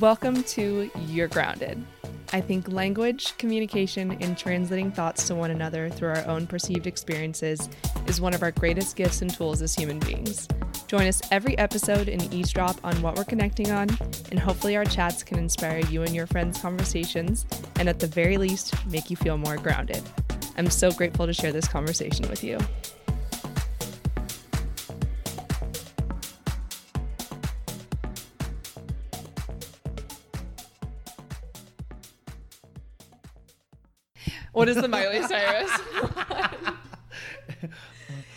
Welcome to You're Grounded. I think language, communication, and translating thoughts to one another through our own perceived experiences is one of our greatest gifts and tools as human beings. Join us every episode and eavesdrop on what we're connecting on, and hopefully, our chats can inspire you and your friends' conversations, and at the very least, make you feel more grounded. I'm so grateful to share this conversation with you. What is the Miley Cyrus?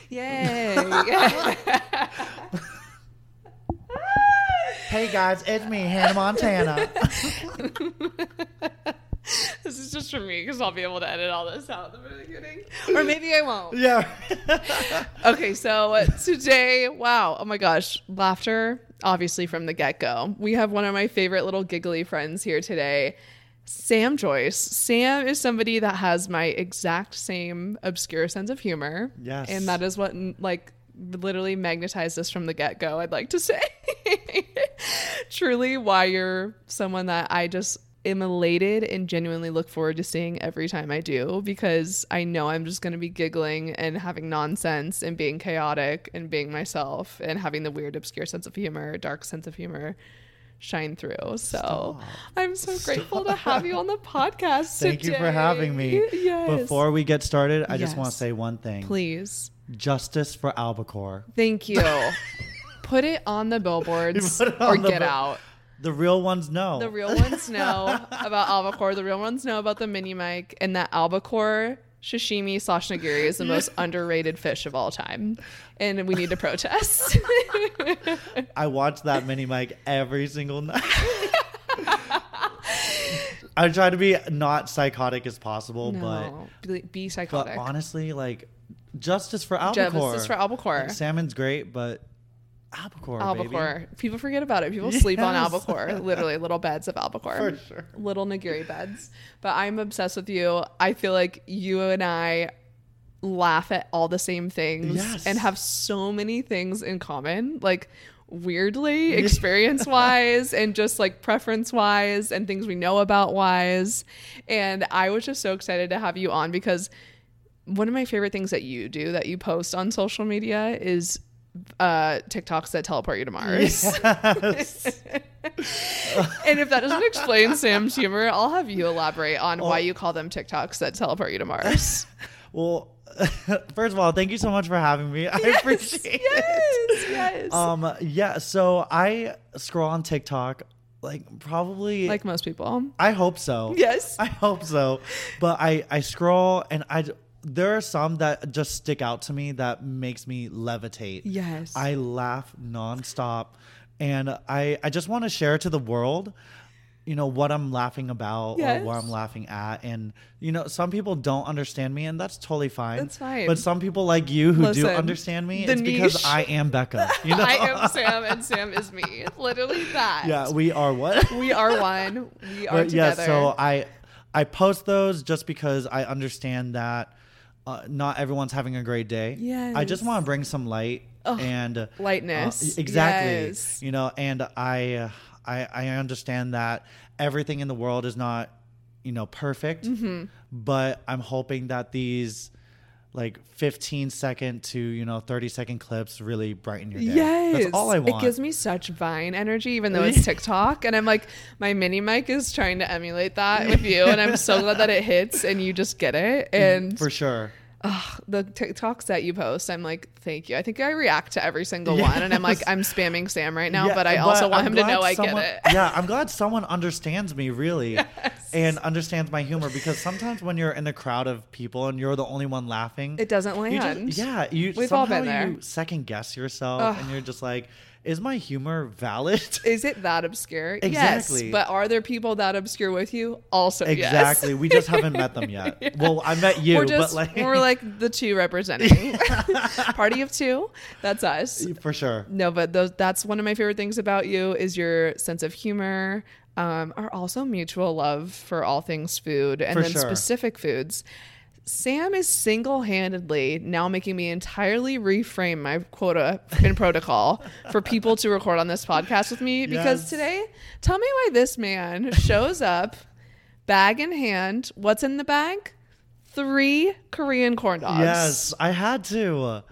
Yay. Hey guys, it's me, Hannah Montana. this is just for me because I'll be able to edit all this out at the beginning. Or maybe I won't. yeah. Okay, so today, wow, oh my gosh, laughter, obviously from the get go. We have one of my favorite little giggly friends here today, Sam Joyce. Sam is somebody that has my exact same obscure sense of humor. Yes. And that is what, like, literally magnetized us from the get go, I'd like to say. Truly, why you're someone that I just am elated and genuinely look forward to seeing every time I do because I know I'm just going to be giggling and having nonsense and being chaotic and being myself and having the weird, obscure sense of humor, dark sense of humor shine through. So Stop. I'm so grateful to have you on the podcast. Thank you for having me. Yes. Before we get started, I just want to say one thing. please, Justice for Albacore. thank you. Put it on the billboards it or the get out. The real ones know. The real ones know about albacore. The real ones know about the mini mic, and that albacore sashimi slash nigiri is the most underrated fish of all time, and we need to protest. I watch that mini mic every single night. I try to be not psychotic as possible, no, be, be but but psychotic. honestly, like justice for albacore. Justice for albacore. Like, salmon's great, but albacore, baby. Albacore. People forget about it. People sleep on albacore. Literally, little beds of albacore. For sure. Little nigiri beds. But I'm obsessed with you. I feel like you and I laugh at all the same things Yes. and have so many things in common. Like weirdly, experience wise and just like preference wise and things we know about wise. And I was just so excited to have you on because one of my favorite things that you do that you post on social media is uh TikToks that teleport you to Mars. Yes. And if that doesn't explain Sam's humor, I'll have you elaborate on why Oh. you call them TikToks that teleport you to Mars. Well, first of all, thank you so much for having me. I appreciate it. yes, yes. Um, yeah. So I scroll on TikTok, like probably. like most people. I hope so. Yes. I hope so. But I I scroll and I there are some that just stick out to me that makes me levitate. Yes. I laugh nonstop, and I I just want to share to the world. You know what I'm laughing about Yes. or what I'm laughing at, and you know some people don't understand me, and that's totally fine. That's fine. But some people like you who do understand me, it's because I am Becca. You know, I am Sam and Sam is me. Literally that. yeah, we are what We are one. We are but yeah, so I I post those just because I understand that uh, not everyone's having a great day. Yeah. I just want to bring some light and uh, Lightness. exactly. Yes. You know, and I uh, I I understand that everything in the world is not you know perfect, Mm-hmm. but I'm hoping that these like 15 second to you know 30 second clips really brighten your day. Yes. That's all I want. It gives me such Vine energy, even though it's TikTok. And I'm like, my mini mic is trying to emulate that with you. And I'm so glad that it hits and you just get it. And for sure. Ugh, the TikToks that you post, I'm like, thank you. I think I react to every single Yes. one. And I'm like, I'm spamming Sam right now, Yeah, but I also want I'm him to know I get it. yeah, I'm glad someone understands me really and understands my humor because sometimes when you're in a crowd of people and you're the only one laughing, It doesn't you land. just, yeah, you We've all been there. you second guess yourself Ugh. and you're just like, is my humor valid? Is it that obscure? Exactly. Yes. But are there people that obscure with you? Also, yes. exactly. We just haven't met them yet. Well, I met you, we're just but like we're like the two representing party of two. That's us. for sure. No, but those, that's one of my favorite things about you is your sense of humor. Um, our also mutual love for all things food and For then sure. specific foods. Sam is single handedly now making me entirely reframe my quota in protocol for people to record on this podcast with me because Yes. today, tell me why this man shows up, bag in hand. What's in the bag? Three Korean corn dogs. Yes, I had to.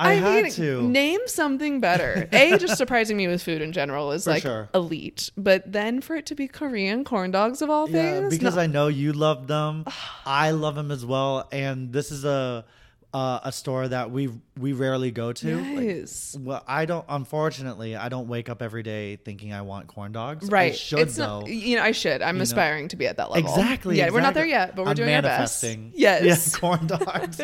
I, had mean, to. name something better. A, just surprising me with food in general is For like sure. elite, but then for it to be Korean corn dogs of all Yeah, things, because no- I know you love them. I love them as well, and this is a uh, a store that we we rarely go to. Like, well, I don't. Unfortunately, I don't wake up every day thinking I want corn dogs. right. I should it's though. not, you know, I should. I'm know. aspiring to be at that level. Exactly. Yeah, we're not there yet, but we're I'm doing our best. manifesting. Yes. Yeah, corn dogs.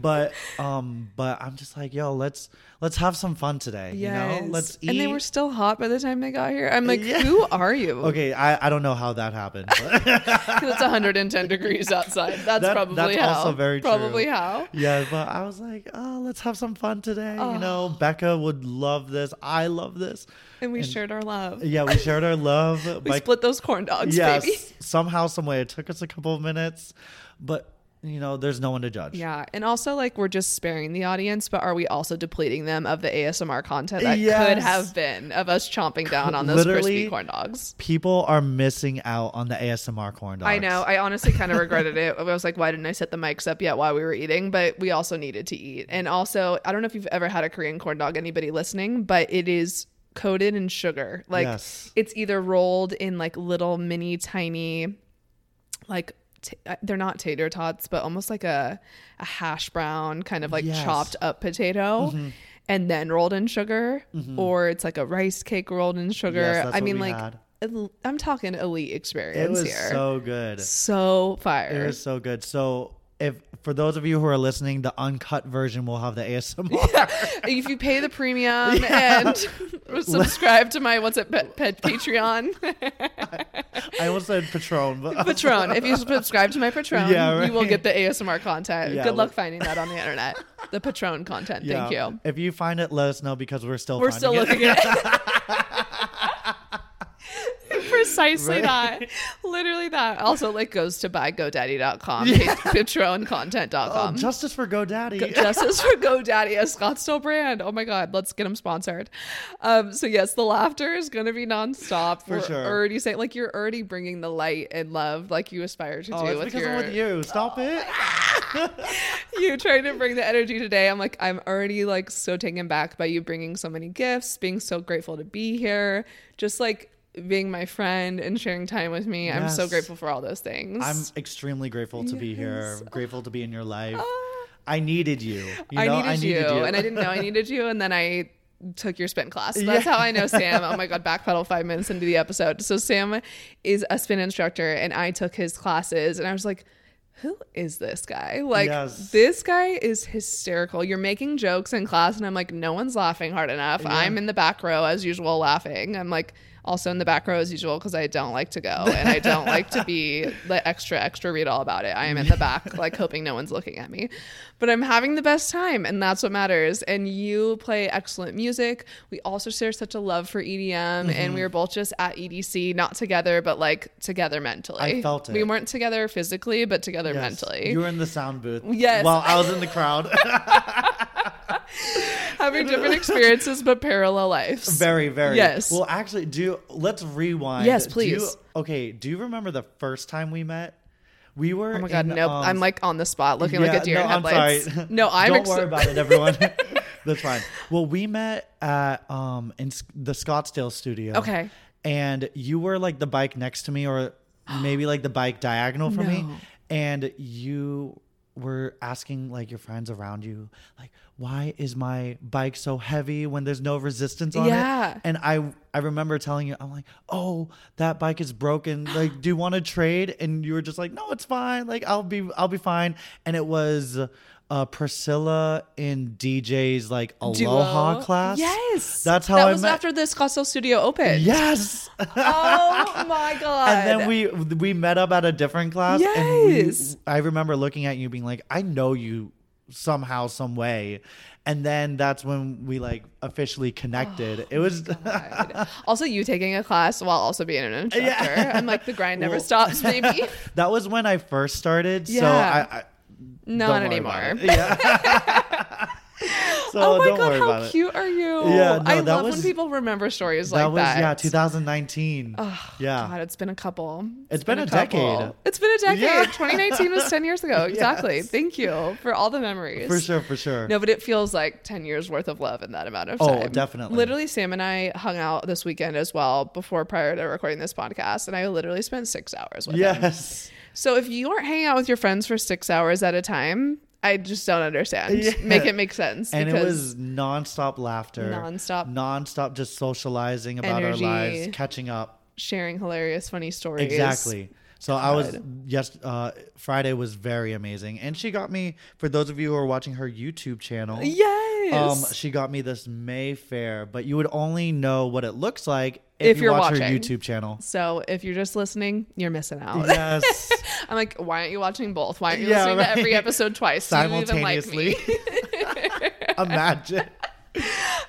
but um, but I'm just like, yo, let's let's have some fun today. Yes. You know, let's eat. And they were still hot by the time they got here. I'm like, Yeah. who are you? okay, I, I don't know how that happened. But it's 110 degrees outside. That's That- probably that's how. also very true. Probably how. yeah, but I was like, oh, let's have some fun today. Oh. You know, oh. Becca would love this. I love this. And we And- shared our love. Yeah, we shared our love. We split those corn dogs, yes, baby. somehow, some way. It took us a couple of minutes, but you know, there's no one to judge. Yeah, and also like we're just sparing the audience, but are we also depleting them of the ASMR content that could have been of us chomping down on those Literally, crispy corn dogs? People are missing out on the ASMR corn dogs. I know. I honestly kind of regretted it. I was like, why didn't I set the mics up yet while we were eating? But we also needed to eat. And also, I don't know if you've ever had a Korean corn dog, anybody listening, but it is coated in sugar. Like Yes. it's either rolled in like little mini tiny like t- uh, they're not tater tots, but almost like a a hash brown kind of like Yes. chopped up potato. And then rolled in sugar, or it's like a rice cake rolled in sugar. Yes, I mean, like had. I'm talking elite experience It was here. so good. So fire. It was so good. So if for those of you who are listening, the uncut version will have the ASMR. Yeah. if you pay the premium and subscribe to my what's it pet, pet Patreon I almost said Patron, but Patron. If you subscribe to my Patron, Yeah, you will get the ASMR content. Yeah, Good luck finding that on the internet. The Patron content. Thank you. If you find it, let us know because we're still We're still it. looking at Precisely Right. that. Literally that. Also, like goes to buygodaddy.com, Yeah. patroncontent.com. Oh, justice for GoDaddy. Go- Justice for GoDaddy, a Scottsdale brand. Oh my God, let's get them sponsored. Um, so yes, the laughter is going to be nonstop. For We're sure. already saying like you're already bringing the light and love like you aspire to oh, do it's with because your I'm with you. Stop it. you trying to bring the energy today. I'm like I'm already like so taken back by you bringing so many gifts, being so grateful to be here, just like being my friend and sharing time with me. I'm so grateful for all those things. I'm extremely grateful to be here. Yes. Grateful to be in your life. Ah. I needed you. you I, know, needed you, and I didn't know I needed you, and then I took your spin class. So that's Yeah. how I know Sam. Oh my god, backpedal five minutes into the episode. So Sam is a spin instructor, and I took his classes, and I was like. Who is this guy? Like, Yes. this guy is hysterical. You're making jokes in class, and I'm like, no one's laughing hard enough. I'm in the back row as usual, laughing. I'm like, also in the back row as usual because I don't like to go and I don't like to be the extra, extra read all about it. I am in the back, like hoping no one's looking at me. But I'm having the best time, and that's what matters. And you play excellent music. We also share such a love for EDM, Mm-hmm. and we were both just at EDC, not together, but like together mentally. I felt it. We weren't together physically, but together Yes. mentally. You were in the sound booth. Yes. While I was in the crowd. having different experiences but parallel lives. very, very. Yes. Well, actually, do let's rewind. Yes, Do please. you- okay. Do you remember the first time we met? We were. Oh my god, in, nope. um, I'm like on the spot looking like a deer in no, I'm headlights. sorry. No, I'm Don't ex- worry about it, everyone. That's fine. Well, we met at um in the Scottsdale studio. Okay. And you were like the bike next to me, or maybe like the bike diagonal from me, and you were asking like your friends around you, like, why is my bike so heavy when there's no resistance on Yeah. it? And I I remember telling you, I'm like, oh, that bike is broken. Like, do you want to trade? And you were just like, no, it's fine. Like, I'll be I'll be fine. And it was uh, Priscilla in DJ's like Aloha Duo. class. Yes, that's how that I was met. after this Scottsdale studio opened. yes. Oh my god. and then we we met up at a different class and Yes. we, I remember looking at you being like I know you somehow some way and then that's when we like officially connected oh it was also, you taking a class while also being an instructor. Yeah. I'm like the grind never Well- stops, Maybe that was when I first started so Yeah. I, I Not anymore. Yeah. so oh my don't god, worry how about it. cute are you? Yeah, no, I that love was- when people remember stories like That was that. yeah, 2019. Oh, yeah. God, it's been a couple. It's been a couple. decade. It's been a decade. Yeah. 2019 was 10 years ago. Exactly. Yes. Thank you for all the memories. For sure, for sure. No, but it feels like 10 years worth of love in that amount of oh, time. Oh, definitely. Literally, Sam and I hung out this weekend as well before prior to recording this podcast, and I literally spent six hours with him. Yes. So if you aren't hanging out with your friends for six hours at a time, I just don't understand. Yeah. Make it make sense. And it was nonstop laughter. Nonstop. Nonstop just socializing about Energy. our lives, catching up. sharing hilarious, funny stories. Exactly. So I was God. yes. Uh, Friday was very amazing, and she got me. For those of you who are watching her YouTube channel, Yes. Um, she got me this Mayfair, but you would only know what it looks like if, If you you're watch her watching. YouTube channel. so if you're just listening, you're missing out. Yes, I'm like, why aren't you watching both? Why aren't you Yeah, listening right. to every episode twice? Even like simultaneously. Imagine.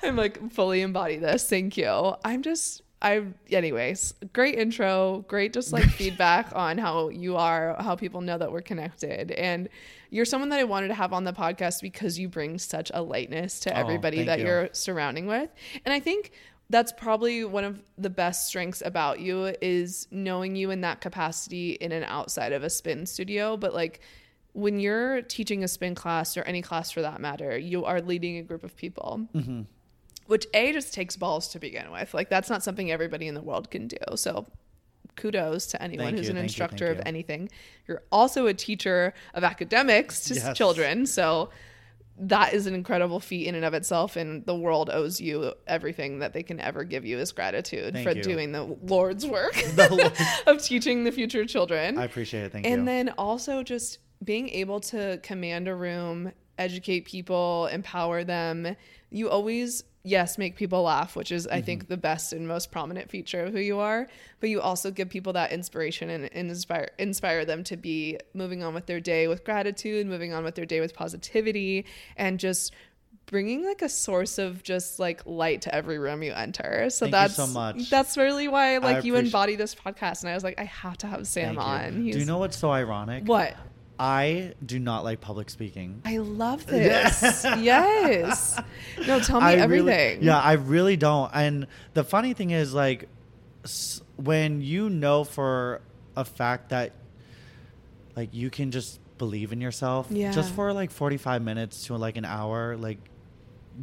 I'm like fully embody this. Thank you. I'm just I anyways, great intro, great just like feedback on how you are, how people know that we're connected. And you're someone that I wanted to have on the podcast because you bring such a lightness to Oh, everybody thank that you. you're surrounding with. And I think that's probably one of the best strengths about you is knowing you in that capacity in and outside of a spin studio, but like when you're teaching a spin class or any class for that matter, you are leading a group of people Mm-hmm. which a just takes balls to begin with like that's not something everybody in the world can do so kudos to anyone Thank who's you, an thank you, instructor of you. anything you're also a teacher of academics to Yes. children so that is an incredible feat in and of itself and the world owes you everything that they can ever give you as gratitude Thank for you. doing the lord's work The Lord- of teaching the future children I appreciate it. Thank and you. And then also just being able to command a room, educate people, empower them. You always, yes, make people laugh, which is, I Mm-hmm. think, the best and most prominent feature of who you are. But you also give people that inspiration and, and inspire inspire them to be moving on with their day with gratitude, moving on with their day with positivity, and just bringing like a source of just like light to every room you enter. So Thank you that's so much. that's really why like you appreciate- embody this podcast, and I was like, I have to have Sam Thank you. on. Do you know what's so ironic? what? I do not like public speaking. I love this. yes. Yes. No, tell me I everything. Really, yeah, I really don't. And the funny thing is, like, when you know for a fact that, like, you can just believe in yourself, Yeah. just for like forty-five minutes to like an hour, like,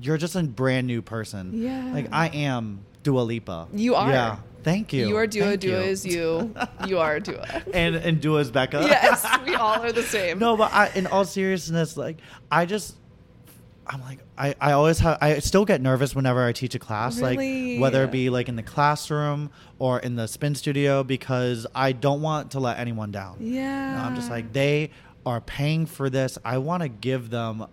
you're just a brand new person. Yeah. Like I am Dua Lipa. You are. Yeah. Thank you. You are Dua, Thank Dua you. is you. You are Dua. and and is Becca. yes, we all are the same. No, but I, in all seriousness, like I just, I'm like I, I always have I still get nervous whenever I teach a class, Really? like whether it be like in the classroom or in the spin studio, because I don't want to let anyone down. Yeah. I'm just like they are paying for this. I want to give them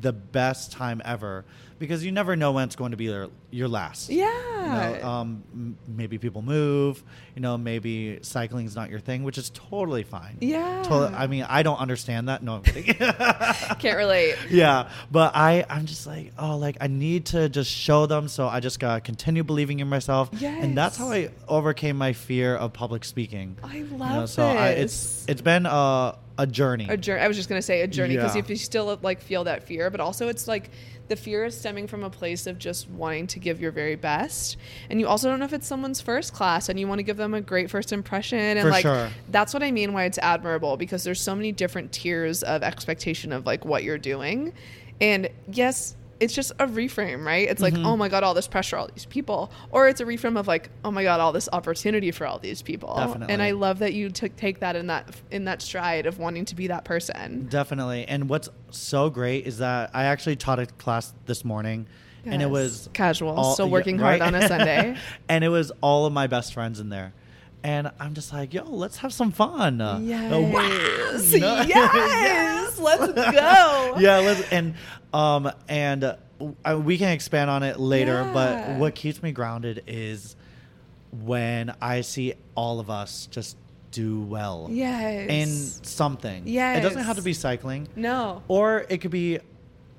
the best time ever because you never know when it's going to be your your last. Yeah. You know, um, m- maybe people move. You know, maybe cycling is not your thing, which is totally fine. Yeah. Totally, I mean, I don't understand that. No, I'm kidding. Can't relate. yeah, but I, I'm just like, oh, like I need to just show them. So I just gotta continue believing in myself. Yes. And that's how I overcame my fear of public speaking. I You love know, so I, it's it's been a a journey. a journey. I was just gonna say a journey because Yeah. if you still like feel that fear, but also it's like the fear is stemming from a place of just wanting to give your very best, and you also don't know if it's someone's first class, and you want to give them a great first impression, and For like sure. that's what I mean why it's admirable because there's so many different tiers of expectation of like what you're doing, and yes. It's just a reframe, right? It's Mm-hmm. like, oh my god, all this pressure, all these people, or it's a reframe of like, oh my god, all this opportunity for all these people. Definitely. And I love that you took take that in that in that stride of wanting to be that person. Definitely. And what's so great is that I actually taught a class this morning, and it was Casual, all- still yeah, working hard on a Sunday. and it was all of my best friends in there. And I'm just like, yo, let's have some fun. Uh, Yes. wow. You know? Yes. Let's go. yeah, let's, and um and uh, we can expand on it later. But what keeps me grounded is when I see all of us just do well Yes. in something. Yes. it doesn't have to be cycling, no. or it could be,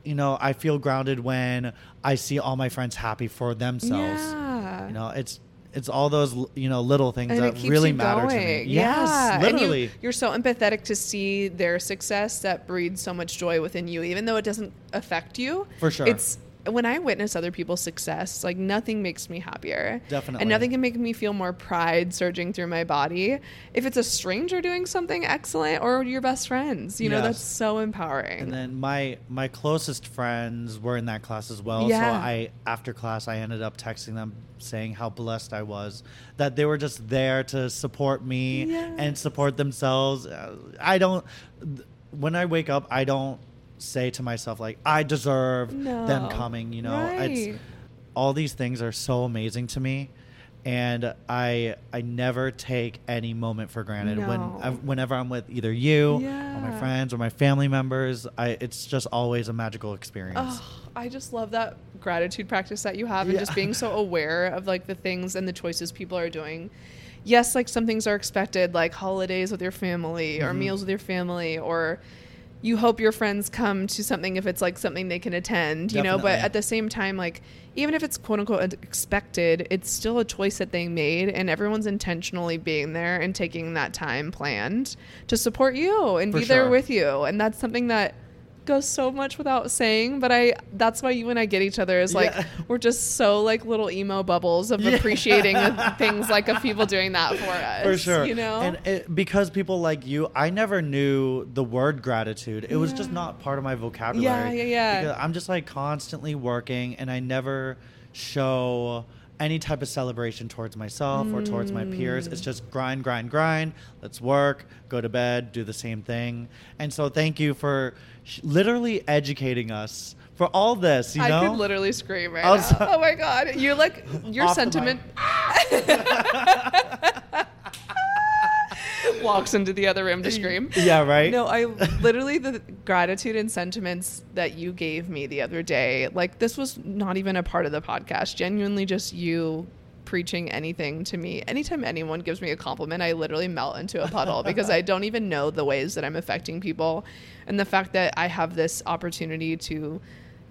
you know, I feel grounded when I see all my friends happy for themselves. Yeah. You know, it's it's all those you know little things and that really matter to me. going. Yes, literally. And you, you're so empathetic to see their success that breeds so much joy within you, even though it doesn't affect you. For sure. It's when I witness other people's success, like nothing makes me happier. Definitely. And nothing can make me feel more pride surging through my body. If it's a stranger doing something excellent or your best friends, you know, that's so empowering. And then my my closest friends were in that class as well. Yeah. So I after class I ended up texting them saying how blessed I was that they were just there to support me Yeah. and support themselves. Uh, I don't when I wake up I don't say to myself like I deserve them coming, you know. Right. It's all these things are so amazing to me and I I never take any moment for granted when No. I, whenever I'm with either you or my friends or my family members. I it's just always a magical experience. Oh, I just love that gratitude practice that you have and Yeah. just being so aware of like the things and the choices people are doing. Yes, like some things are expected, like holidays with your family or Mhm. meals with your family, or you hope your friends come to something if it's like something they can attend, you know. But at the same time, like even if it's quote unquote expected, it's still a choice that they made, and everyone's intentionally being there and taking that time planned to support you and For be there with you. And that's something that goes so much without saying but i that's why you and i get each other is like Yeah. we're just so like little emo bubbles of Yeah. appreciating things like of people doing that for us For sure. you know And it, because people like you, I never knew the word gratitude. It was just not part of my vocabulary. Yeah, yeah, yeah. Because I'm just like constantly working and I never show any type of celebration towards myself or towards my peers. It's just grind, grind, grind. Let's work, go to bed, do the same thing. And so thank you for sh- literally educating us for all this, you know? I could literally scream right now. oh my god, you're like your Off sentiment walks into the other room to scream. yeah, right? No, I literally the gratitude and sentiments that you gave me the other day. Like this was not even a part of the podcast. Genuinely, just you preaching anything to me. Anytime anyone gives me a compliment, I literally melt into a puddle because I don't even know the ways that I'm affecting people, and the fact that I have this opportunity to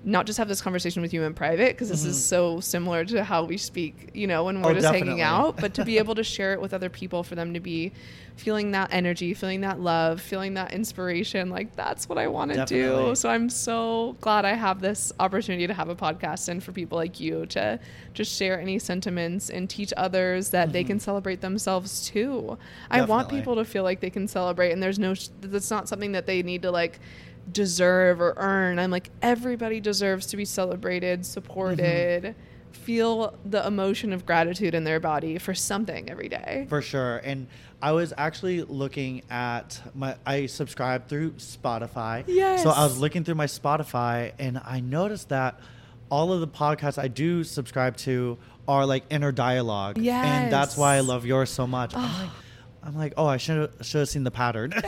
not just have this conversation with you in private because this is so similar to how we speak, you know, when we're Oh, just hanging out, but to be able to share it with other people for them to be feeling that energy, feeling that love, feeling that inspiration, like that's what I want to do. So I'm so glad I have this opportunity to have a podcast and for people like you to just share any sentiments and teach others that they can celebrate themselves too. I want Mm-hmm. People to feel like they can celebrate and there's no that's not something that they need to like deserve or earn. I'm like everybody deserves to be celebrated, supported, Mm-hmm. feel the emotion of gratitude in their body for something every day. For sure. And I was actually looking at my I subscribe through Spotify. Yes. So I was looking through my Spotify and I noticed that all of the podcasts I do subscribe to are like inner dialogue. Yes. And that's why I love yours so much. Like I'm like, oh, I should should have seen the pattern.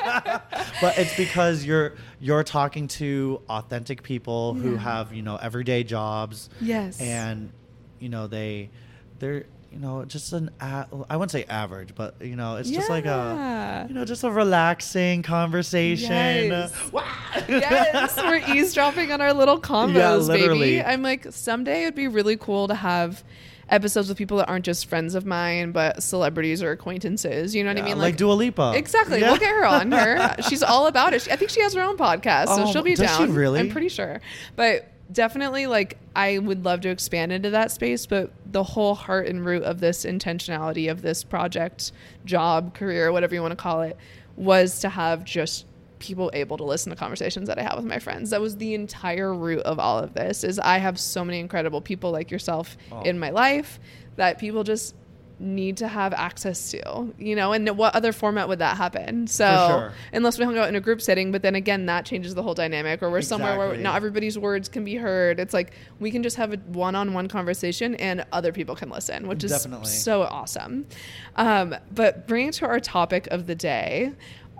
but it's because you're you're talking to authentic people who have, you know, everyday jobs Yes. and you know they they're you know just an a- I wouldn't say average, but you know it's just like a you know just a relaxing conversation. Yes. Wow. yes, we're eavesdropping on our little combos, Yeah, baby. literally. I'm like, someday it'd be really cool to have episodes with people that aren't just friends of mine, but celebrities or acquaintances. You know what I mean? like, Dua Lipa. Exactly. Yeah. We'll get her on her. She's all about it. She, I think she has her own podcast, so Oh, she'll be does she down. really? I'm pretty sure. But definitely, like, I would love to expand into that space. But the whole heart and root of this intentionality of this project, job, career, whatever you want to call it, was to have just people able to listen to conversations that I have with my friends. That was the entire root of all of this. Is I have so many incredible people like yourself Oh. in my life that people just need to have access to, you know, and what other format would that happen? So, sure. unless we hung out in a group setting, but then again, that changes the whole dynamic, or we're somewhere where not everybody's words can be heard. It's like we can just have a one on one conversation and other people can listen, which is Definitely. so awesome. Um, but bringing it to our topic of the day,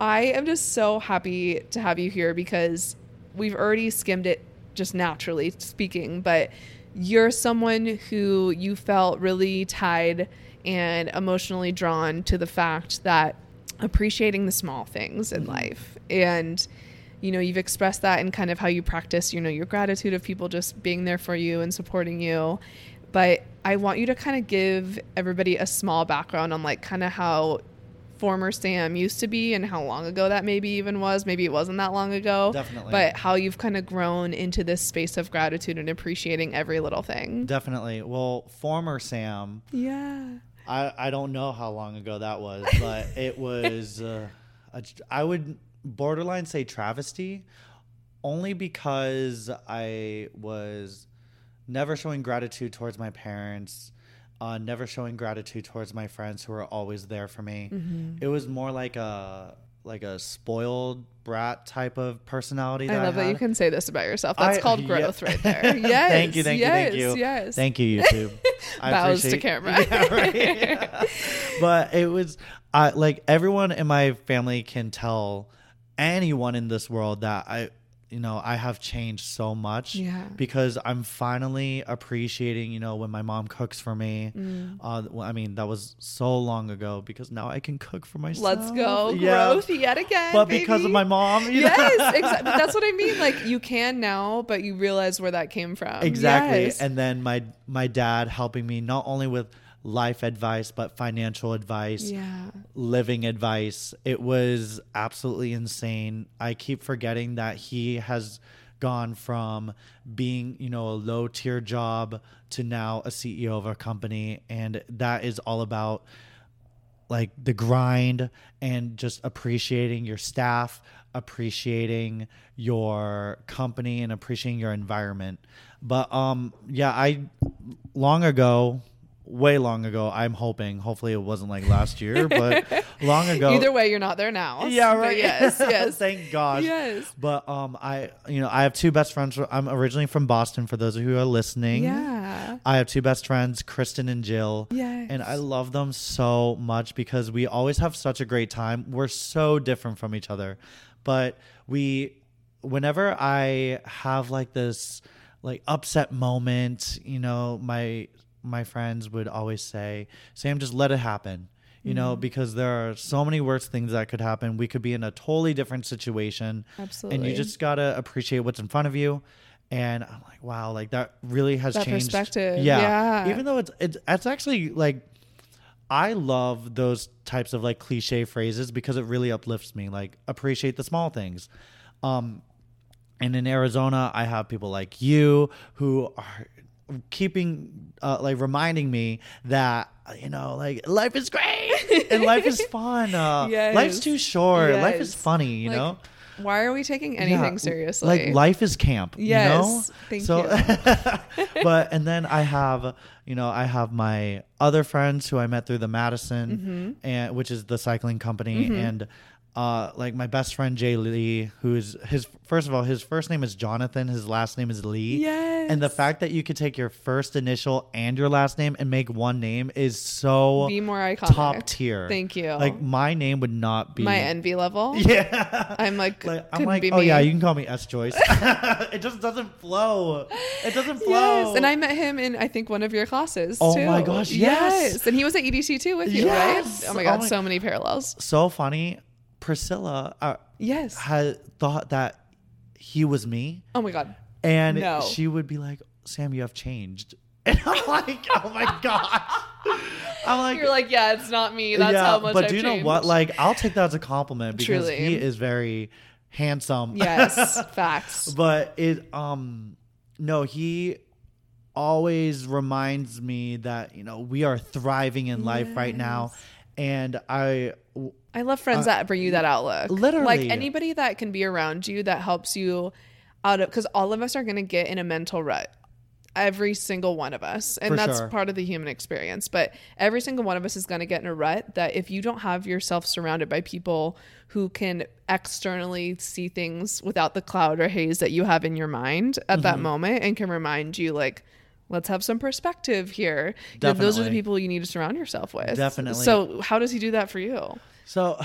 I am just so happy to have you here because we've already skimmed it just naturally speaking, but you're someone who you felt really tied and emotionally drawn to the fact that appreciating the small things in mm-hmm. life and you know you've expressed that in kind of how you practice you know your gratitude of people just being there for you and supporting you. But I want you to kind of give everybody a small background on like kind of how former Sam used to be and how long ago that maybe even was. Maybe it wasn't that long ago. Definitely. But how you've kind of grown into this space of gratitude and appreciating every little thing. Definitely. Well, former Sam, Yeah. I, I don't know how long ago that was, but it was, uh, a, I would borderline say travesty only because I was never showing gratitude towards my parents, uh, never showing gratitude towards my friends who were always there for me. Mm-hmm. It was more like a like a spoiled brat type of personality. That I love that you can say this about yourself. That's I- called yeah. growth right there. Yes. thank you, thank you, thank you, Yes. thank you, YouTube. I Bows to camera. Yeah, right. but it was, I like everyone in my family can tell anyone in this world that I, you know, I have changed so much. Yeah. Because I'm finally appreciating, you know, when my mom cooks for me. Mm. Uh, well, I mean, that was so long ago because now I can cook for myself. Let's go. Yeah. Growth yet again. But because of my mom, yes, exactly. That's what I mean. Like you can now, but you realize where that came from. exactly Yes. and then my my dad helping me not only with life advice but financial advice yeah. living advice it was absolutely insane i keep forgetting that he has gone from being you know a low tier job to now a ceo of a company and that is all about like the grind and just appreciating your staff, appreciating your company and appreciating your environment. But um yeah, I long ago, way long ago, I'm hoping, hopefully it wasn't like last year, but long ago Either way, you're not there now. yeah, But right. yes. Yes. Thank God. Yes. But um, I you know I have two best friends. I'm originally from Boston. For those of you who are listening, Yeah. I have two best friends, Kristen and Jill. Yes. And I love them so much because we always have such a great time. We're so different from each other. But we whenever I have like this like upset moment, you know, my my friends would always say, "Sam, just let it happen." You know, because there are so many worse things that could happen. We could be in a totally different situation. Absolutely. And you just got to appreciate what's in front of you. And I'm like, wow, like that really has That changed. perspective, Yeah. yeah. Even though it's, it's, it's actually like, I love those types of like cliche phrases because it really uplifts me. Like, appreciate the small things. Um, and in Arizona, I have people like you who are keeping, uh, like, reminding me that, you know, like, life is great and life is fun. Uh, Yes. Life's too short. Life is funny, you Like, know? Why are we taking anything Yeah, seriously? Like life is camp. Yes, You know? thank so, but and then I have, you know, I have my other friends who I met through the Madison, Mm-hmm. and which is the cycling company, and uh, like my best friend Jay Lee, who is his first of all, his first name is Jonathan, his last name is Lee. Yes. And the fact that you could take your first initial and your last name and make one name is so Be more iconic. top tier. Thank you. Like my name would not be My envy level. Yeah. I'm like, Like, I'm like, oh me. yeah, you can call me S Joyce. it just doesn't flow. It doesn't flow. Yes, and I met him in I think one of your classes. Oh too. my gosh, yes. and he was at EDC too with you, Yes. right? Oh my Oh god, my- so many parallels. so funny. Priscilla uh, Yes. had thought that he was me, Oh my god. and No. she would be like, "Sam, you have changed," and I'm like, "Oh my gosh!" I'm like, You're like, yeah, it's not me. That's yeah, how much but I've do you know changed. what? Like, I'll take that as a compliment because Truly. he is very handsome. yes, facts. but it um no he always reminds me that you know we are thriving in life right now and i I love friends that bring you that outlook. Uh, literally. like anybody that can be around you that helps you out of because all of us are going to get in a mental rut. Every single one of us, and For that's sure. part of the human experience. But every single one of us is going to get in a rut that if you don't have yourself surrounded by people who can externally see things without the cloud or haze that you have in your mind at that Mm-hmm. moment and can remind you, like, let's have some perspective here. then Those are the people you need to surround yourself with. Definitely. So, how does he do that for you? so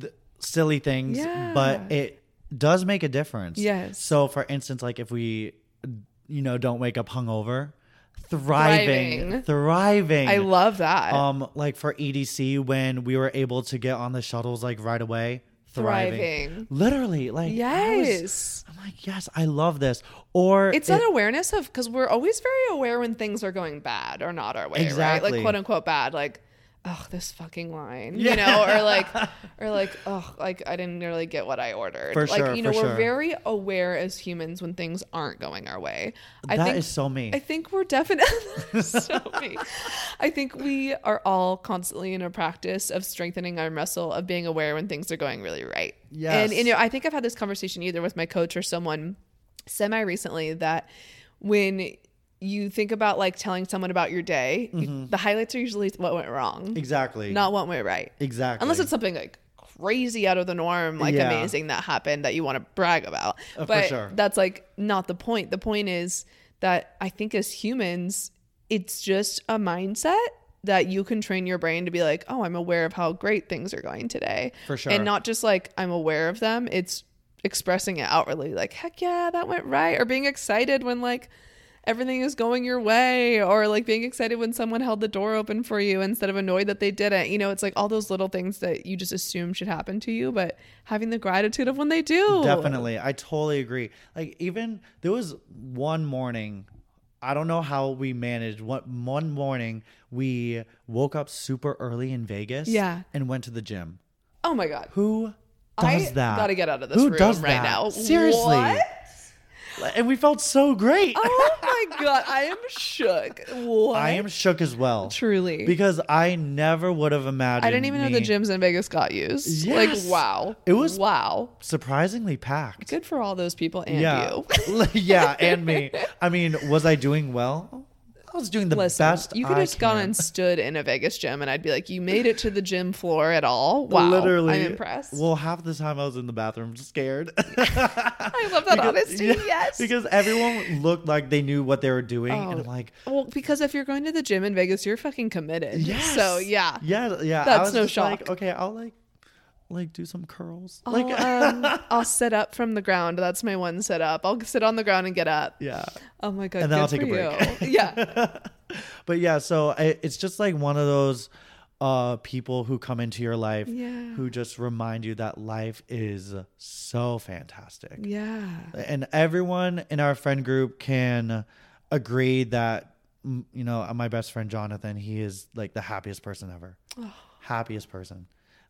th- silly things Yeah. but it does make a difference Yes. so for instance like if we you know don't wake up hungover thriving Thriving. thriving, I love that. um like for edc when we were able to get on the shuttles like right away thriving. Thriving. Literally, like I was- Yes. I'm like, yes, I love this. Or It's it- that awareness of because we're always very aware when things are going bad or not our way, right? Like quote unquote bad, like, oh, this fucking line, Yeah. you know, or like, or like, oh, like I didn't really get what I ordered. For like, sure, you know, we're sure. very aware as humans when things aren't going our way. I That think is so me. I think we're definitely so me. I think we are all constantly in a practice of strengthening our muscle of being aware when things are going really right. Yes. And you know, I think I've had this conversation either with my coach or someone semi recently that when you think about like telling someone about your day, you- the highlights are usually what went wrong, Mm-hmm. exactly. not what went right. exactly. Unless it's something like crazy out of the norm, like Yeah. amazing that happened that you want to brag about. Uh, but sure. that's like not the point. The point is that I think as humans, it's just a mindset that you can train your brain to be like, oh, I'm aware of how great things are going today. For sure. And not just like I'm aware of them. It's expressing it outwardly, like, heck yeah, that went right. Or being excited when like everything is going your way or like being excited when someone held the door open for you instead of annoyed that they didn't you know it's like all those little things that you just assume should happen to you but having the gratitude of when they do Definitely. I totally agree. Like even there was one morning, I don't know how we managed. What one morning we woke up super early in Vegas Yeah. and went to the gym. oh my god Who does i that? gotta get out of this Who room right now Seriously. What? And we felt so great. oh my god i am shook what I am shook as well. truly Because I never would have imagined. i didn't even know the gyms in vegas got used Yes. like wow It was- wow surprisingly packed. good for all those people and yeah, you yeah, and me. I mean, was I doing well? I was doing the Listen, best. you could have gone and stood in a Vegas gym, and I'd be like, "You made it to the gym floor at all? Wow, Literally, I'm impressed." Well, half the time I was in the bathroom, scared. I love that honesty. Yeah, yes, because everyone looked like they knew what they were doing, and Oh. I'm like, well, because if you're going to the gym in Vegas, you're fucking committed. yes. So yeah, yeah, yeah. That's no just like, shock. okay, I'll like, like do some curls, I'll, like, um, I'll sit up from the ground. That's my one sit up. I'll sit on the ground and get up. yeah. Oh my god, And then I'll take a break. you. yeah, but yeah, so I, it's just like one of those uh people who come into your life Yeah. who just remind you that life is so fantastic. yeah. and everyone in our friend group can agree that mm, you know my best friend jonathan he is like the happiest person ever happiest person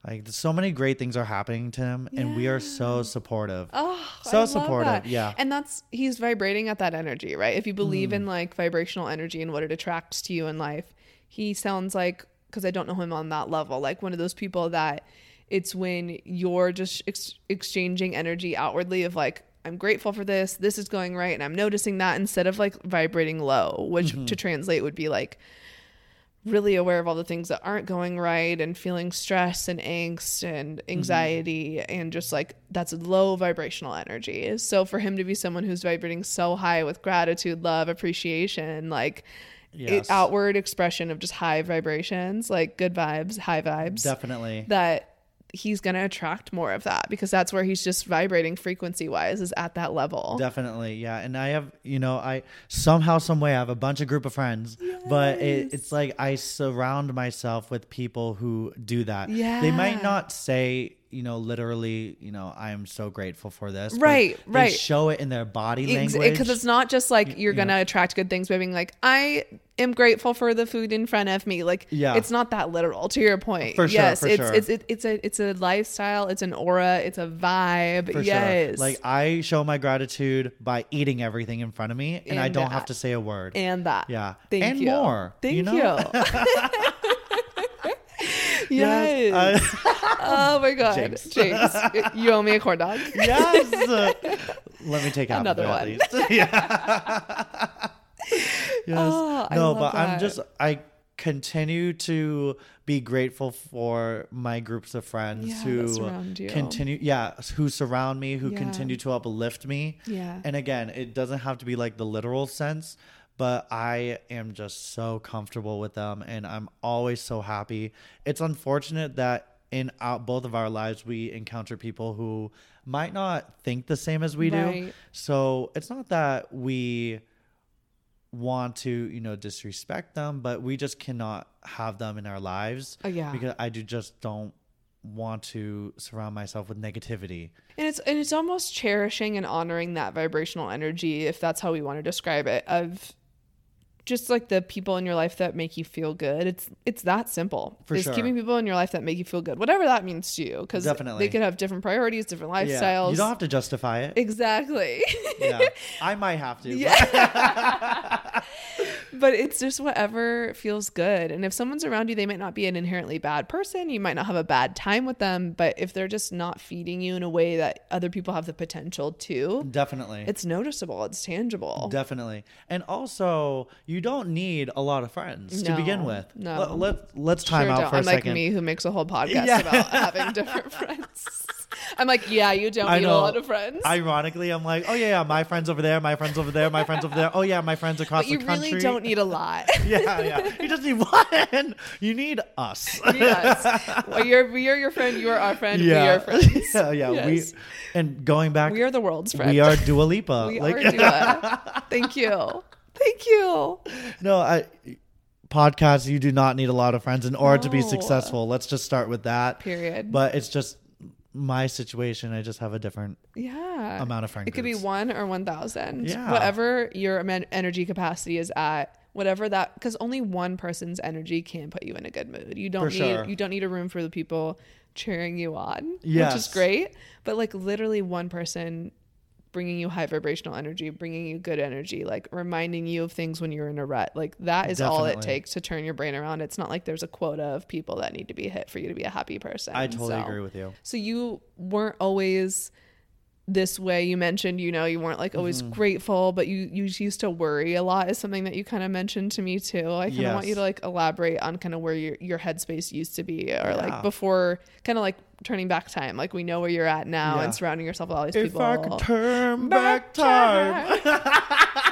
like so many great things are happening to him and we are so supportive Oh, So supportive, yeah. And that's he's vibrating at that energy, right? If you believe Mm. in like vibrational energy and what it attracts to you in life, he sounds like because I don't know him on that level, like one of those people that it's when you're just ex- exchanging energy outwardly of like I'm grateful for this, this is going right, and I'm noticing that instead of like vibrating low, which Mm-hmm. to translate would be like really aware of all the things that aren't going right and feeling stress and angst and mm-hmm. anxiety and just like that's low vibrational energy. So for him to be someone who's vibrating so high with gratitude, love, appreciation, like Yes. it, outward expression of just high vibrations, like good vibes, high vibes, definitely that he's going to attract more of that because that's where he's just vibrating frequency wise is at that level. definitely yeah and i have you know i somehow some way i have a bunch of group of friends but it, it's like i surround myself with people who do that Yeah. they might not say you know literally you know i am so grateful for this but Right, they right. show it in their body language. because it's not just like you're gonna attract good things by being like i am grateful for the food in front of me. Like Yeah. it's not that literal to your point. For sure, yes for it's, sure. it's it's it's a it's a lifestyle it's an aura it's a vibe. For yes. Sure like i show my gratitude by eating everything in front of me and, i don't that. have to say a word. And that. Yeah. Thank and you. more thank you, you, know? yes, I- oh my god. James. james, you owe me a corn dog. Yes. Let me take out Another one. at least yeah. Yes. Oh, no but i'm just i continue to be grateful for my groups of friends Yeah, who continue yeah who surround me who Yeah. continue to uplift me. Yeah. and again it doesn't have to be like the literal sense but i am just so comfortable with them and i'm always so happy it's unfortunate that in our, both of our lives we encounter people who might not think the same as we do so it's not that we want to you know disrespect them but we just cannot have them in our lives Oh, yeah. because i do just don't want to surround myself with negativity. And it's and it's almost cherishing and honoring that vibrational energy, if that's how we want to describe it, of just like the people in your life that make you feel good. It's it's that simple. For Just sure. keeping people in your life that make you feel good, whatever that means to you, because Definitely. they could have different priorities, different Yeah. lifestyles. You don't have to justify it. exactly. yeah. I might have to. Yeah. but it's just whatever feels good. And if someone's around you, they might not be an inherently bad person. You might not have a bad time with them. But if they're just not feeding you in a way that other people have the potential to, Definitely. it's noticeable, it's tangible. Definitely. And also, you don't need a lot of friends to begin with. no. Let, let, let's time Sure out don't. for a I'm like second. me who makes a whole podcast Yeah. about having different friends. I'm like, yeah, you don't I need a lot of friends. Ironically, I'm like, oh yeah, yeah, my friends over there, my friends over there, my friends over there. Oh yeah, my friends across but the country. You really don't need a lot. yeah, yeah. You just need one. You need us. yes. Well, you're, we are your friend. You are our friend. yeah. We are friends. yeah, yeah. Yes. We and going back, We are the world's friend. we are Dua Lipa. We like, are Dua. Thank you. Thank you. no, I podcasts. You do not need a lot of friends in order to be successful. Let's just start with that. Period. But it's just my situation. I just have a different yeah. amount of friend It could be one or 1,000. Yeah. Whatever your energy capacity is at, whatever that, because only one person's energy can put you in a good mood. You don't For need, sure. you don't need a room for the people cheering you on, which is great. But like literally one person bringing you high vibrational energy, bringing you good energy, like reminding you of things when you're in a rut. Like that is all it takes to turn your brain around. It's not like there's a quota of people that need to be hit for you to be a happy person. I totally So- agree with you. so you weren't always this way. You mentioned, you know, you weren't like always Mm-hmm. grateful, but you you used to worry a lot. Is something that you kind of mentioned to me too. I kind of want you to like elaborate on kind of where your your headspace used to be, or Yeah. like before, kind of like turning back time. Like we know where you're at now, Yeah. and surrounding yourself with all these If people. I could turn Back back time.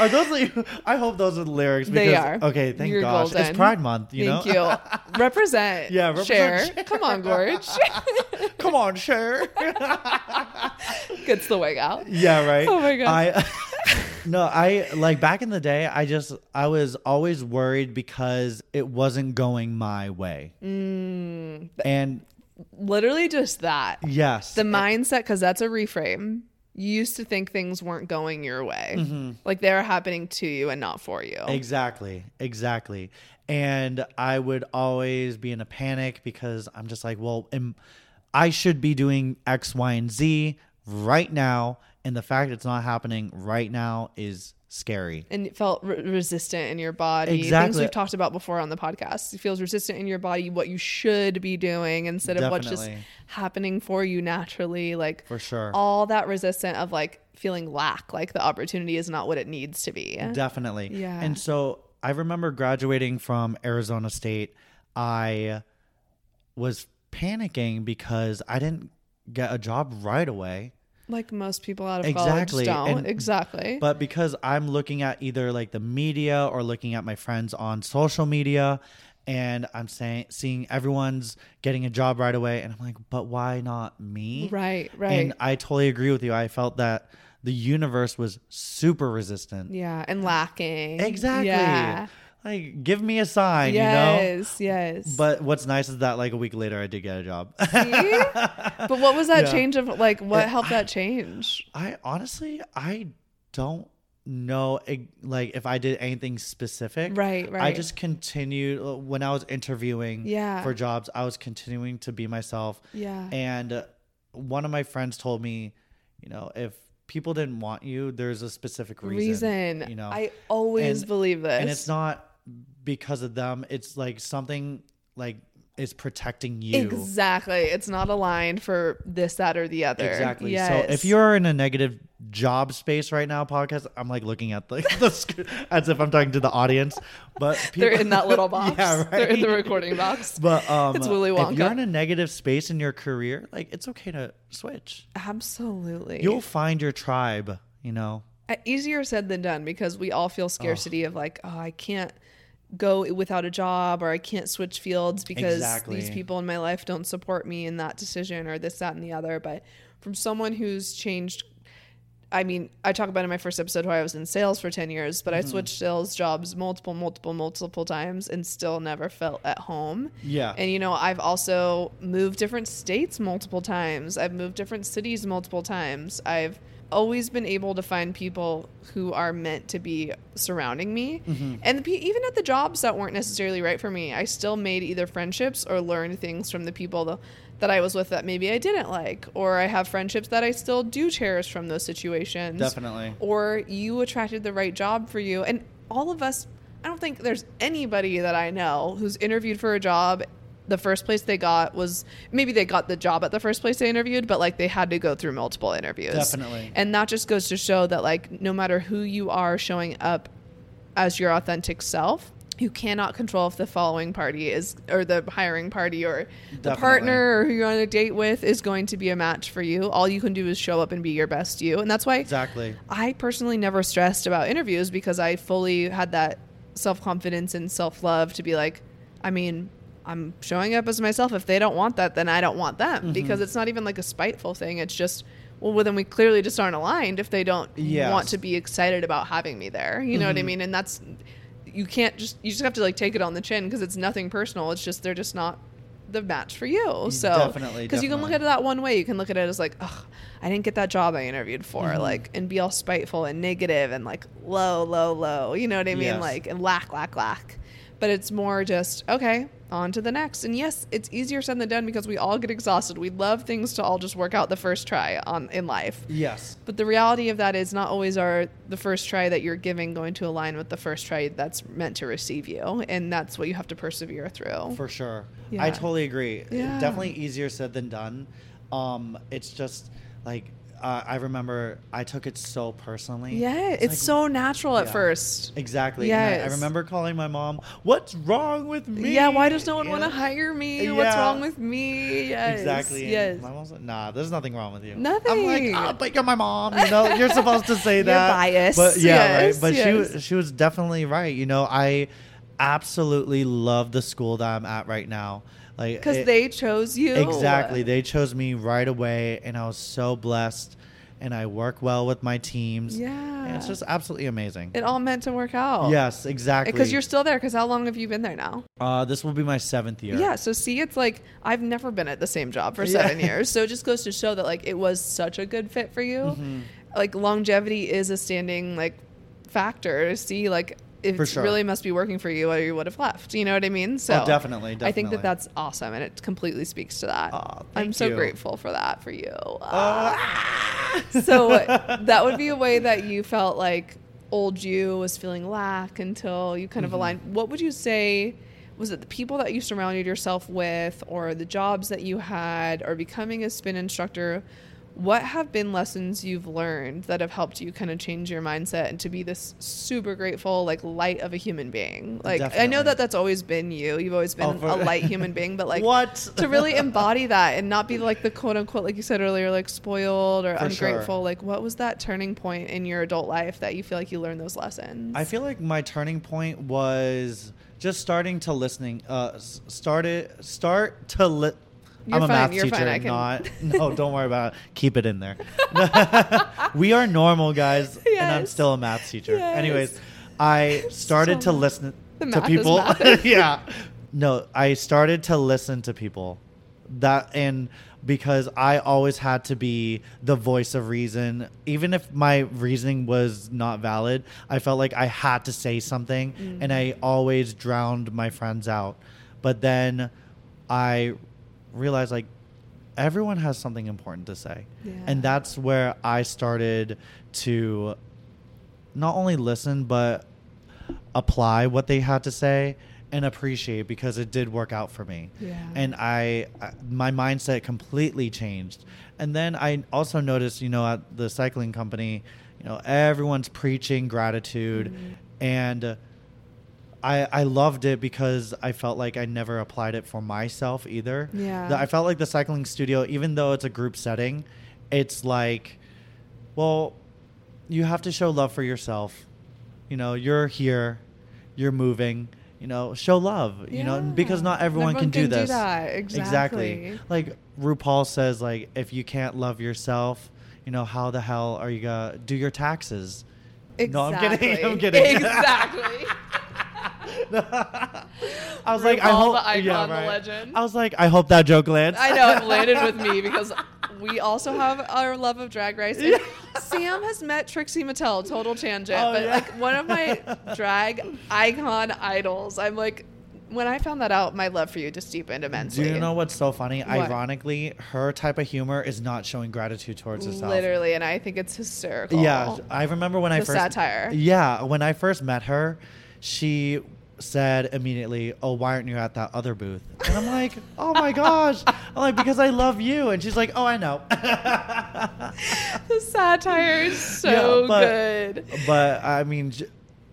Are those? the- I hope those are the lyrics. Because, They are. Okay, thank You're gosh. golden. It's Pride Month. You Thank know. Thank you. Represent. Yeah, represent, Share. Come on, Gorge. Come on, Cher. Gets the wig out. yeah, right. Oh my God. I no, I like back in the day. I just I was always worried because it wasn't going my way. Mm. And Literally just that. yes, the mindset because that's a reframe you used to think things weren't going your way Mm-hmm. like they're happening to you and not for you Exactly, exactly. And I would always be in a panic because I'm just like, well, am, I should be doing X, Y, and Z right now. And the fact it's not happening right now is scary. and it felt re- resistant in your body exactly things we've talked about before on the podcast it feels resistant in your body what you should be doing instead of what's just happening for you naturally like For sure. all that resistant of like feeling lack like the opportunity is not what it needs to be Definitely. Yeah. And so I remember graduating from Arizona State. I was panicking because I didn't get a job right away. Like most people out of Exactly, college don't and- exactly But because I'm looking at either like the media or looking at my friends on social media and I'm saying seeing everyone's getting a job right away and I'm like, but why not me? right right And I totally agree with you. I felt that the universe was super resistant. yeah and lacking Exactly. yeah Like give me a sign, you know? yes yes But what's nice is that like a week later I did get a job. See? but what was that Yeah. change of like what helped that change I honestly I don't know like if I did anything specific. Right, right I just continued uh, when I was interviewing Yeah. for jobs. I was continuing to be myself. Yeah. And uh, one of my friends told me, you know, if people didn't want you, there's a specific reason. reason You know, i always And- believe this and it's not because of them. It's like something like is protecting you. exactly it's not aligned for this that or the other Exactly. yes. So if you're in a negative job space right now, podcast, I'm like looking at the, the sc- as if I'm talking to the audience, but they're in that little box yeah, right. they're in the recording box But um, It's Willy if you're in a negative space in your career, like it's okay to switch. absolutely You'll find your tribe. You know. Uh, easier said than done because we all feel scarcity of like oh i can't go without a job or i can't switch fields because Exactly. these people in my life don't support me in that decision or this that and the other but from someone who's changed I mean, I talk about in my first episode how I was in sales for 10 years, but I Mm-hmm. switched sales jobs multiple, multiple, multiple times and still never felt at home. Yeah. And, you know, I've also moved different states multiple times. I've moved different cities multiple times. I've always been able to find people who are meant to be surrounding me. Mm-hmm. And the, even at the jobs that weren't necessarily right for me, I still made either friendships or learned things from the people tha- that I was with that maybe I didn't like. Or I have friendships that I still do cherish from those situations. Definitely. Or you attracted the right job for you. And all of us, I don't think there's anybody that I know who's interviewed for a job. The first place they got was maybe they got the job at the first place they interviewed, but like they had to go through multiple interviews. Definitely. And that just goes to show that like no matter who you are showing up as your authentic self, you cannot control if the following party is or the hiring party or the partner or who you're on a date with is going to be a match for you. All you can do is show up and be your best you. And that's why Exactly. I personally never stressed about interviews because I fully had that self confidence and self love to be like, I mean, I'm showing up as myself. If they don't want that, then I don't want them Mm-hmm. because it's not even like a spiteful thing. It's just, well, well, then we clearly just aren't aligned if they don't Yes. want to be excited about having me there. You know what I Mhm. mean? And that's, you can't just, you just have to like take it on the chin because it's nothing personal. It's just, they're just not the match for you. So, Definitely, because you can look at it that one way. You can look at it as like, oh, I didn't get that job I interviewed for, Mhm. like, and be all spiteful and negative and like low, low, low. You know what I mean? Yes. Like, and lack, lack, lack. But it's more just okay, on to the next. And yes, it's easier said than done because we all get exhausted. We love things to all just work out the first try on in life. Yes. But the reality of that is not always are the first try that you're giving going to align with the first try that's meant to receive you, and that's what you have to persevere through. For sure. Yeah. I totally agree. Yeah. Definitely easier said than done. Um, it's just like uh, I remember I took it so personally. yeah, it's, like- so natural at Yeah. first. Exactly. And I, I remember calling my mom, "What's wrong with me?" Yeah, why does no one want to hire me? What's wrong with me? Yes. Exactly. And Yes. My mom's like, "Nah, there's nothing wrong with you." Nothing." I'm like, "Ah, but you're my mom. You know, you're supposed to say that." You're that." biased. But yeah, Yes, right. But she yes. was she was definitely right. You know, I absolutely love the school that I'm at right now. Like Because they chose you. Exactly. They chose me right away, and I was so blessed. And I work well with my teams. Yeah. And it's just absolutely amazing. It all meant to work out. Yes, exactly. Because you're still there. Because how long have you been there now? Uh, this will be my seventh year. Yeah. So see, it's like I've never been at the same job for Yeah. seven years. So it just goes to show that like it was such a good fit for you. Mhm. Like longevity is a standing like factor to see like it sure. really must be working for you or you would have left. You know what I mean? So Oh, definitely, I think that that's awesome and it completely speaks to that. Aw, I'm so you. grateful for that for you. Uh, so that would be a way that you felt like old you was feeling lack until you kind of Mhm. aligned. What would you say? Was it the people that you surrounded yourself with, or the jobs that you had, or becoming a spin instructor? What have been lessons you've learned that have helped you kind of change your mindset and to be this super grateful, like light of a human being? Like I know that that's always been you. You've always been Oh, a light human being, but like what to really embody that and not be like the quote unquote, like you said earlier, like spoiled or For sure. ungrateful. Like, what was that turning point in your adult life that you feel like you learned those lessons? I feel like my turning point was just starting to listening. Uh, started start to li- You're I'm a fine, math teacher, fine, can- not. No, don't worry about it. Keep it in there. we are normal guys, and I'm still a math teacher. Yes. Anyways, I started So to listen to people. yeah. No, I started to listen to people. That and because I always had to be the voice of reason, even if my reasoning was not valid, I felt like I had to say something, Mm. and I always drowned my friends out. But then I realized like everyone has something important to say, Yeah. and that's where I started to not only listen but apply what they had to say and appreciate because it did work out for me Yeah. and I, my mindset completely changed and then i also noticed you know at the cycling company you know everyone's preaching gratitude Mhm. and I, I loved it because I felt like I never applied it for myself either. Yeah. I felt like the cycling studio, even though it's a group setting, it's like, well, you have to show love for yourself. You know, you're here, you're moving. You know, show love. You know, because not everyone, Everyone can, do can do this. that. Exactly. Like RuPaul says, like if you can't love yourself, you know, how the hell are you gonna do your taxes? Exactly. No, I'm kidding. I'm kidding. Exactly. I was like, I hope. the icon, yeah, the right. legend. I was like, I hope that joke lands. I know it landed with me because we also have our love of drag race. And Sam has met Trixie Mattel, total tangent, Oh, but yeah. like one of my drag icon idols. I'm like, when I found that out, my love for you just deepened immensely. Do you know what's so funny? What? Ironically, her type of humor is not showing gratitude towards herself. Literally, and I think it's hysterical. Yeah, I remember when I first satire. Yeah, when I first met her, she said immediately, "Oh, why aren't you at that other booth?" And I'm like, "Oh my gosh!" I'm like, "Because I love you," and she's like, "Oh, I know." the satire is so Yeah, but- good. but I mean,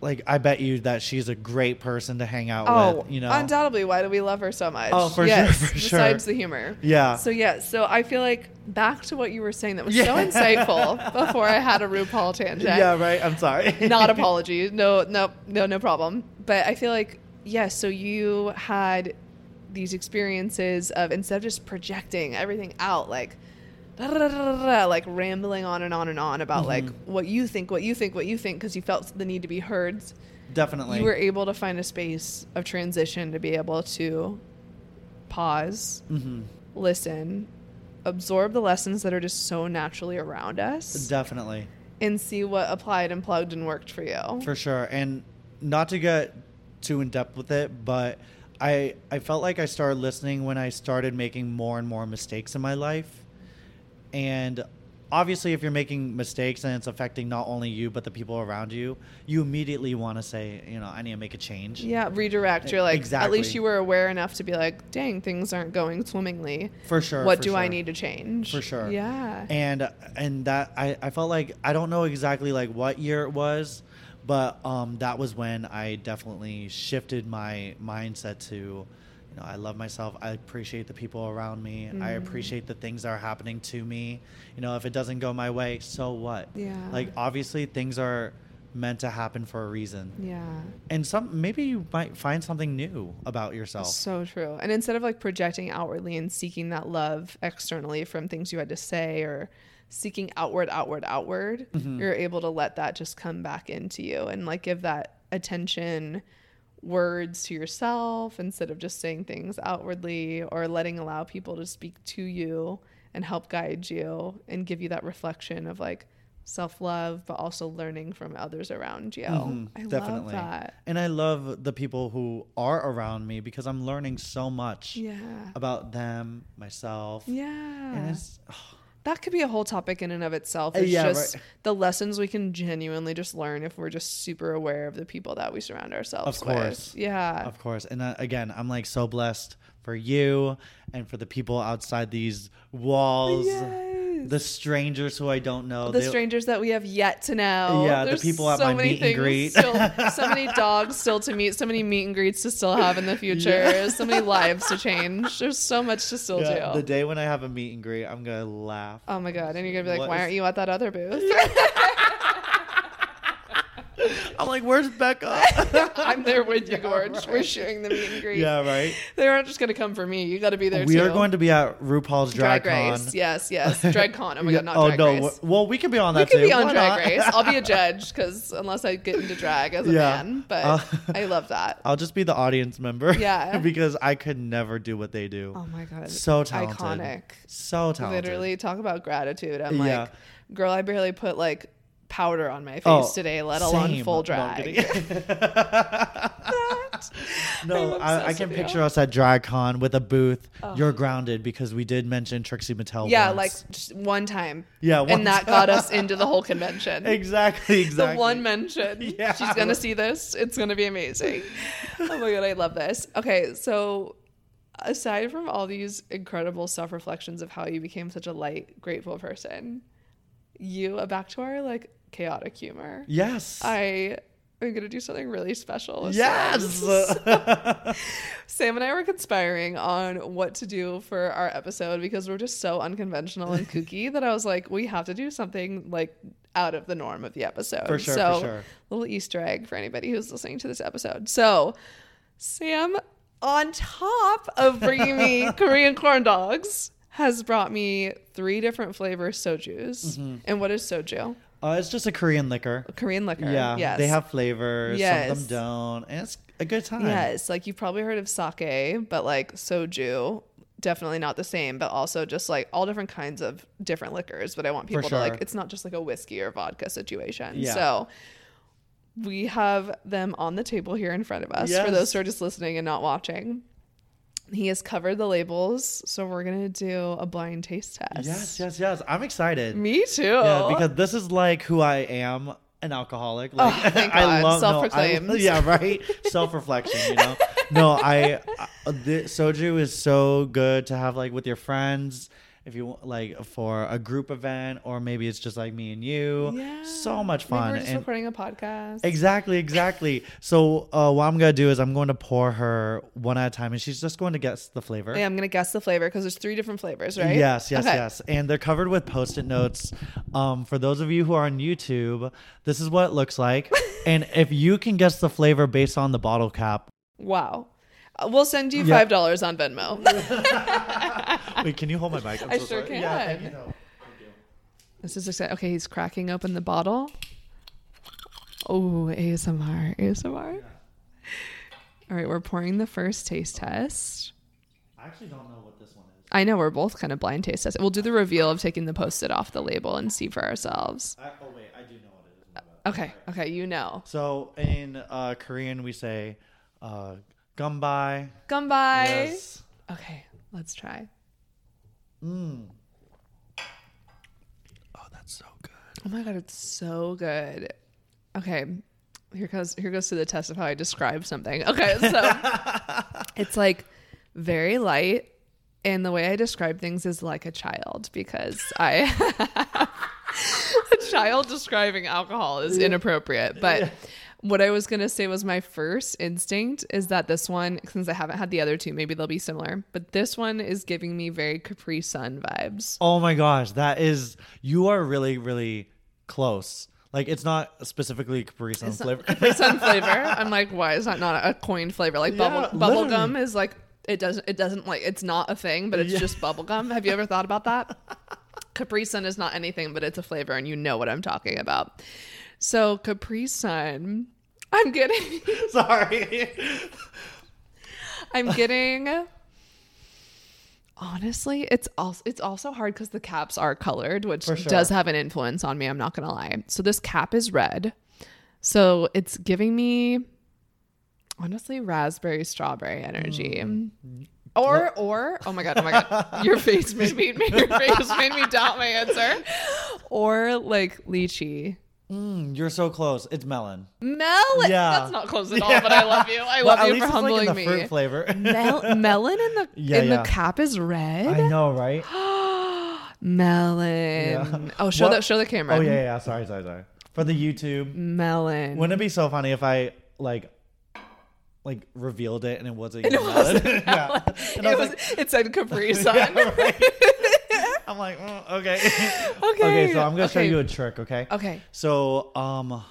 like, I bet you that she's a great person to hang out Oh, with. You know, undoubtedly. Why do we love her so much? Oh, for sure, yes, for sure. Besides the humor. Yeah. So yeah. So I feel like back to what you were saying that was Yeah. so insightful before I had a RuPaul tangent. yeah, right. I'm sorry. Not apology. No, no, no, no problem. But I feel like yes. so you had these experiences of instead of just projecting everything out like. da, da, da, like rambling on and on and on about like Mm-hmm. what you think, what you think, what you think, because you felt the need to be heard Definitely. you were able to find a space of transition to be able to pause, hmm listen, absorb the lessons that are just so naturally around us, Definitely. and see what applied and plugged and worked for you. For sure. And not to get too in depth with it, but I I felt like I started listening when I started making more and more mistakes in my life. And obviously if you're making mistakes and it's affecting not only you but the people around you, you immediately want to say, you know, I need to make a change. yeah, redirect. You're like, at least you were aware enough to be like, dang, things aren't going swimmingly. For sure. what for do I need to change? For sure. Yeah. and and that I, I felt like I don't know exactly like what year it was, but um, that was when I definitely shifted my mindset to, you know, I love myself. I appreciate the people around me. I Mhm. appreciate the things that are happening to me. You know, if it doesn't go my way, so what? Yeah. Like obviously things are meant to happen for a reason. yeah. And some maybe you might find something new about yourself. So true. And instead of like projecting outwardly and seeking that love externally from things you had to say or seeking outward, outward, outward, Mhm. you're able to let that just come back into you and like give that attention words to yourself instead of just saying things outwardly or letting allow people to speak to you and help guide you and give you that reflection of like self-love but also learning from others around you. Mhm, I love definitely. that. And I love the people who are around me because I'm learning so much Yeah. about them, myself. Yeah. And it's That could be a whole topic in and of itself. Uh, It's yeah, just right. the lessons we can genuinely just learn if we're just super aware of the people that we surround ourselves Of with. course. Yeah. of course. And uh, again, I'm like so blessed for you and for the people outside these walls, The strangers who I don't know. the They- strangers that we have yet to know. Yeah, the There's people at so my many meet and greet. Still, so many dogs still to meet, so many meet and greets to still have in the future, Yeah. so many lives to change. There's so much to still Yeah, do. the day when I have a meet and greet, I'm gonna laugh. oh my god! And you're gonna be like, What "Why is- aren't you at that other booth?" I'm like, where's Becca? I'm there with you, Yeah, Gorge. We're sharing the meet and greet. yeah, right. They aren't just gonna come for me. You got to be there too. We too. are going to be at RuPaul's Drag, Drag, Con. Race. Yes, yes. Drag Con. Oh my god, not oh Drag no! Race. Well, we could be on we that could too. be on Why Drag not? Race. I'll be a judge because unless I get into drag as a Yeah. man, but Uh, I love that. I'll just be the audience member. Yeah. because I could never do what they do. Oh my god, So talented. iconic. So talented. Literally, talk about gratitude. I'm Yeah. like, girl, I barely put like powder on my oh, face Oh, today, let alone full drag. no, I, I can picture us at DragCon with a booth. Oh. You're grounded because we did mention Trixie Mattel. yeah, once. like just one time, yeah, one and that time. got us into the whole convention. exactly, exactly. The one mention. Yeah. She's gonna see this. It's gonna be amazing. oh my god, I love this. Okay, so aside from all these incredible self reflections of how you became such a light, grateful person, you uh, back to our like chaotic humor. Yes. I am gonna do something really special. yes. Sam. Sam and I were conspiring on what to do for our episode because we're just so unconventional and kooky that I was like, we have to do something like out of the norm of the episode. For sure, for So, sure. little Easter egg for anybody who's listening to this episode. So, Sam, on top of bringing me Korean corn dogs, has brought me three different flavor soju's. Mm-hmm. And what is soju? Uh, it's just a Korean liquor. A Korean liquor. Yeah, Yes. they have flavors. Some Yes. of them don't, and it's a good time. Yes, like you've probably heard of sake, but like soju, definitely not the same, but also just like all different kinds of different liquors. But I want people to like it's not just like a whiskey or vodka situation. Yeah. So we have them on the table here in front of us for those who are just listening and not watching. He has covered the labels, so we're gonna do a blind taste test. Yes, yes, yes. I'm excited. Me too. Yeah, because this is like who I am, an alcoholic. Like Oh, thank I God. love no, I- Self-proclaimed. yeah, right. Self reflection. You know. No, I uh, the soju is so good to have like with your friends. If you want, like for a group event, or maybe it's just like me and you. Yeah. So much Maybe fun. we're just and recording a podcast. Exactly, exactly. So uh, what I'm gonna do is I'm going to pour her one at a time, and she's just going to guess the flavor. Yeah, I'm gonna guess the flavor because there's three different flavors, right? Yes, yes, Okay. yes. And they're covered with post-it notes. Um, for those of you who are on YouTube, this is what it looks like. and if you can guess the flavor based on the bottle cap, Wow. Uh, We'll send you five dollars on Venmo. wait, can you hold my mic? I'm I so sure sorry. Yeah, thank can. you. No. this is exciting. Okay, he's cracking open the bottle. Oh, ASMR, ASMR. All right, we're pouring the first taste test. I actually don't know what this one is. I know we're both kind of blind taste test. We'll do the reveal of taking the post-it off the label and see for ourselves. I, oh wait, I do know what it is. Okay, okay, you know. So in uh, Korean we say uh, "gumbai." Gumbai. Yes. Okay, let's try. Mm. Oh, that's so good. Oh my god, it's so good. Okay. Here goes here goes to the test of how I describe something. Okay, so it's like very light and the way I describe things is like a child because I a child describing alcohol is inappropriate. But what I was gonna say was my first instinct is that this one, since I haven't had the other two, maybe they'll be similar. But this one is giving me very Capri Sun vibes. Oh my gosh, that is you are really really close. Like it's not specifically Capri Sun It's flavor. Capri Sun flavor. I'm like, why is that not a coined flavor? Like Yeah, bubble bubble literally. gum is like it doesn't it doesn't like it's not a thing, but it's Yeah. just bubble gum. Have you ever thought about that? Capri Sun is not anything, but it's a flavor, and you know what I'm talking about. So Capri Sun, I'm getting Sorry. I'm getting. Honestly, it's also it's also hard because the caps are colored, which sure. does have an influence on me. I'm not gonna lie. So this cap is red, so it's giving me honestly raspberry strawberry energy. Hmm. Or or oh my god oh my god your face made me your face made me doubt my answer. Or like lychee. Mm, you're so close. It's melon. Melon. Yeah. That's not close at all, but I love you. I Well, love you for humbling like me. fruit flavor. Mel- melon in the Yeah, in yeah. the cap is red. I know, right? melon. Yeah. Oh, show What- the show the camera. Oh yeah, yeah. Sorry, sorry, sorry. For the YouTube, melon. wouldn't it be so funny if I like, like revealed it and it wasn't it even melon? wasn't yeah. melon. And I It was was. like, it said Capri Sun. Yeah, right. I'm like, mm, okay. Okay, so I'm gonna show okay. you a trick. Okay. okay. So, um,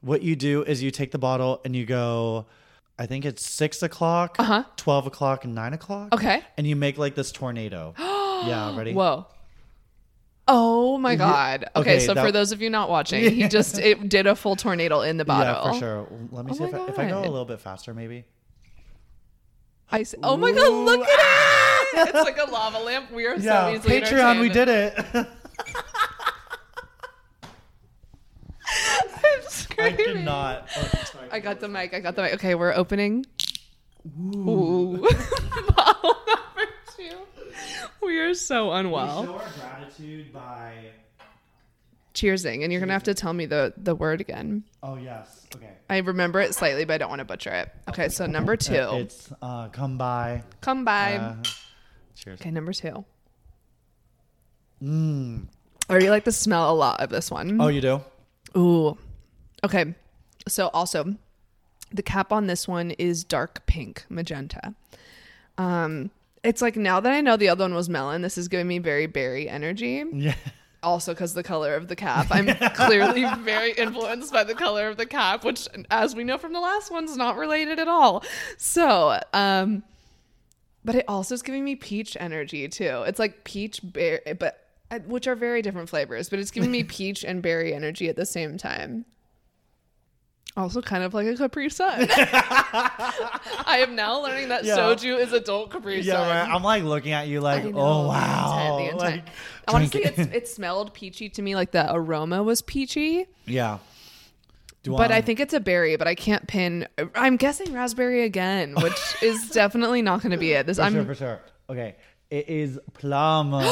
what you do is you take the bottle and you go, I think it's six o'clock, Uh-huh. twelve o'clock, and nine o'clock. Okay. And you make like this tornado. yeah, ready? Whoa. Oh my god. Okay, okay, so that- for those of you not watching, he just it did a full tornado in the bottle. Yeah, for sure. Let me Oh see if I, if I go a God. little bit faster, maybe. I I s- oh my god, look at it! It's like a lava lamp. We are so Yeah, easily Patreon, we did it. I'm I screaming. cannot. Oh, sorry. I got the mic. I got the mic. Okay, we're opening. Ooh. Bottle number two. We are so unwell. show our gratitude by. Cheersing, and you're gonna have to tell me the the word again. Oh yes. Okay. I remember it slightly, but I don't want to butcher it. Okay, so number two. Uh, it's uh, come by. Come by. Uh, cheers. okay, number two. Mm. I already like the smell a lot of this one. Oh, you do? Ooh. Okay. So also, the cap on this one is dark pink magenta. Um, it's like now that I know the other one was melon, this is giving me very berry energy. Yeah. Also, because the color of the cap, I'm clearly very influenced by the color of the cap, which, as we know from the last one's not related at all. So, um, but it also is giving me peach energy too. It's like peach berry, but uh, which are very different flavors, but it's giving me peach and berry energy at the same time. Also, kind of like a Capri Sun. I am now learning that Yeah. soju is adult Capri Yeah, Sun. right. I'm like looking at you like, know, oh the wow. the. Like, Honestly, it. it smelled peachy to me. Like the aroma was peachy, yeah. Do but I think it's a berry. But I can't pin. I'm guessing raspberry again, which is definitely not going to be it. This for I'm sure, for sure. Okay, it is plum.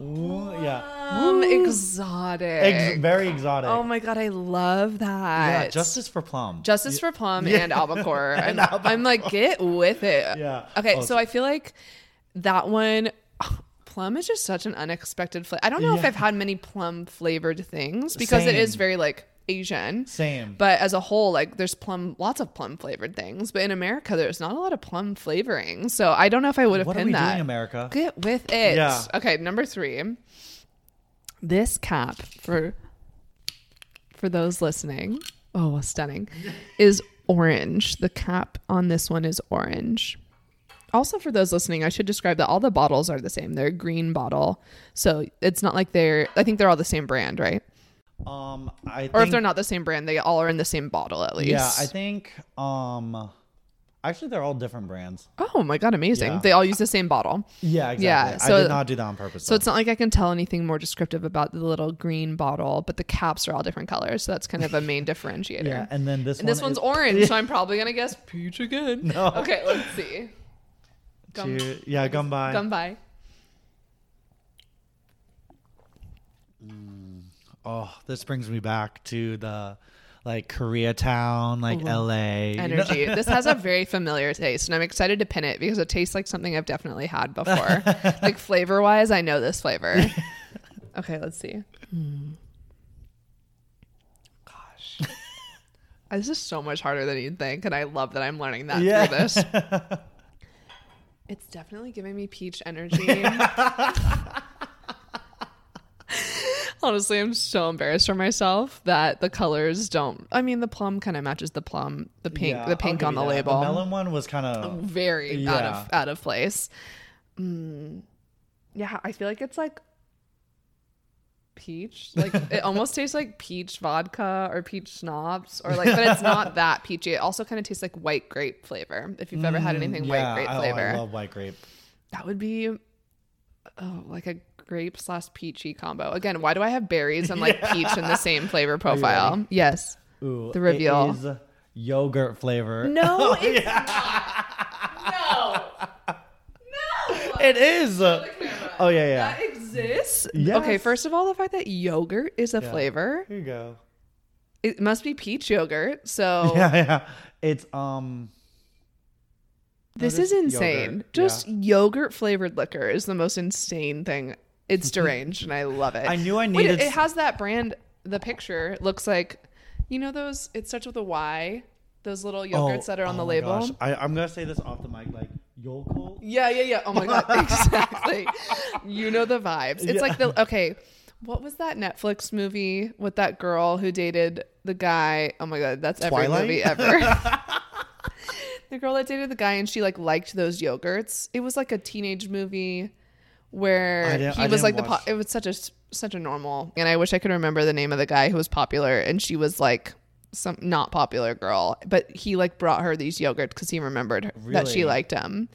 Ooh, yeah, um exotic. Ex- very exotic. oh my god, I love that. yeah, justice for plum. Justice for Plum and Albacore. I'm, I'm like, get with it. Yeah. Okay, Oh, so I feel like that one, plum is just such an unexpected flavor. I don't know if I've had many plum flavored things because it is very like Asian. Same. But as a whole, like there's plum, lots of plum flavored things. But in America, there's not a lot of plum flavoring. So I don't know if I would have what are pinned we that. doing, America? Get with it. Yeah. Okay, number three. This cap for for those listening, oh, stunning, is orange. The cap on this one is orange. Also, for those listening, I should describe that all the bottles are the same. They're a green bottle, so it's not like they're. I think they're all the same brand, right? Um, I think, Or if they're not the same brand, they all are in the same bottle at least. yeah, I think um, actually they're all different brands. Oh my god, amazing! Yeah. They all use the same bottle. Yeah, exactly. Yeah, I so- did not do that on purpose. So it's not like I can tell anything more descriptive about the little green bottle, but the caps are all different colors. So that's kind of a main differentiator. yeah, and then this And one this one's is- orange, so I'm probably gonna guess peach again. No. Okay, let's see. Gum, yeah, gum by. gum by. Oh, this brings me back to the like Koreatown, like LA. you know? Energy. this has a very familiar taste, and I'm excited to pin it because it tastes like something I've definitely had before. like flavor wise, I know this flavor. okay, let's see. Gosh. This is so much harder than you'd think, and I love that I'm learning that Yeah. through this. It's definitely giving me peach energy. Honestly, I'm so embarrassed for myself that the colors don't. I mean, the plum kind of matches the plum, the pink, Yeah, the pink on the that. label. The melon one was kind of Very out of out of place. Mm, yeah, I feel like it's like peach. Like it almost tastes like peach vodka or peach schnapps, or like, but it's not that peachy. It also kind of tastes like white grape flavor. If you've ever had anything Mm, yeah, white grape I, flavor, I love white grape. that would be oh like a grape slash peachy combo. Again, why do I have berries and like peach in the same flavor profile? Yes. Ooh, The reveal. It is yogurt flavor. No, it's not. No. No. It is. Oh yeah, yeah. That exists. Yes. Okay, first of all, the fact that yogurt is a Yeah. flavor, Here you go. it must be peach yogurt. So Yeah, yeah. It's um. this is insane. yogurt, Just yogurt flavored liquor is the most insane thing. It's deranged, and I love it. I knew I Wait, needed. it has that brand. The picture looks like, you know, those. It starts with a Y. Those little oh, yogurts that are on oh the label. gosh. I, I'm gonna say this off the mic, like Yakult. Yeah, yeah, yeah. Oh my god, exactly. you know the vibes. It's Yeah. like the okay. What was that Netflix movie with that girl who dated the guy? Oh my god, that's every movie ever. the girl that dated the guy and she like liked those yogurts. It was like a teenage movie where he was like the po- it was such a such a normal and I wish I could remember the name of the guy who was popular and she was like some not popular girl, but he like brought her these yogurts because he remembered her, that she liked him.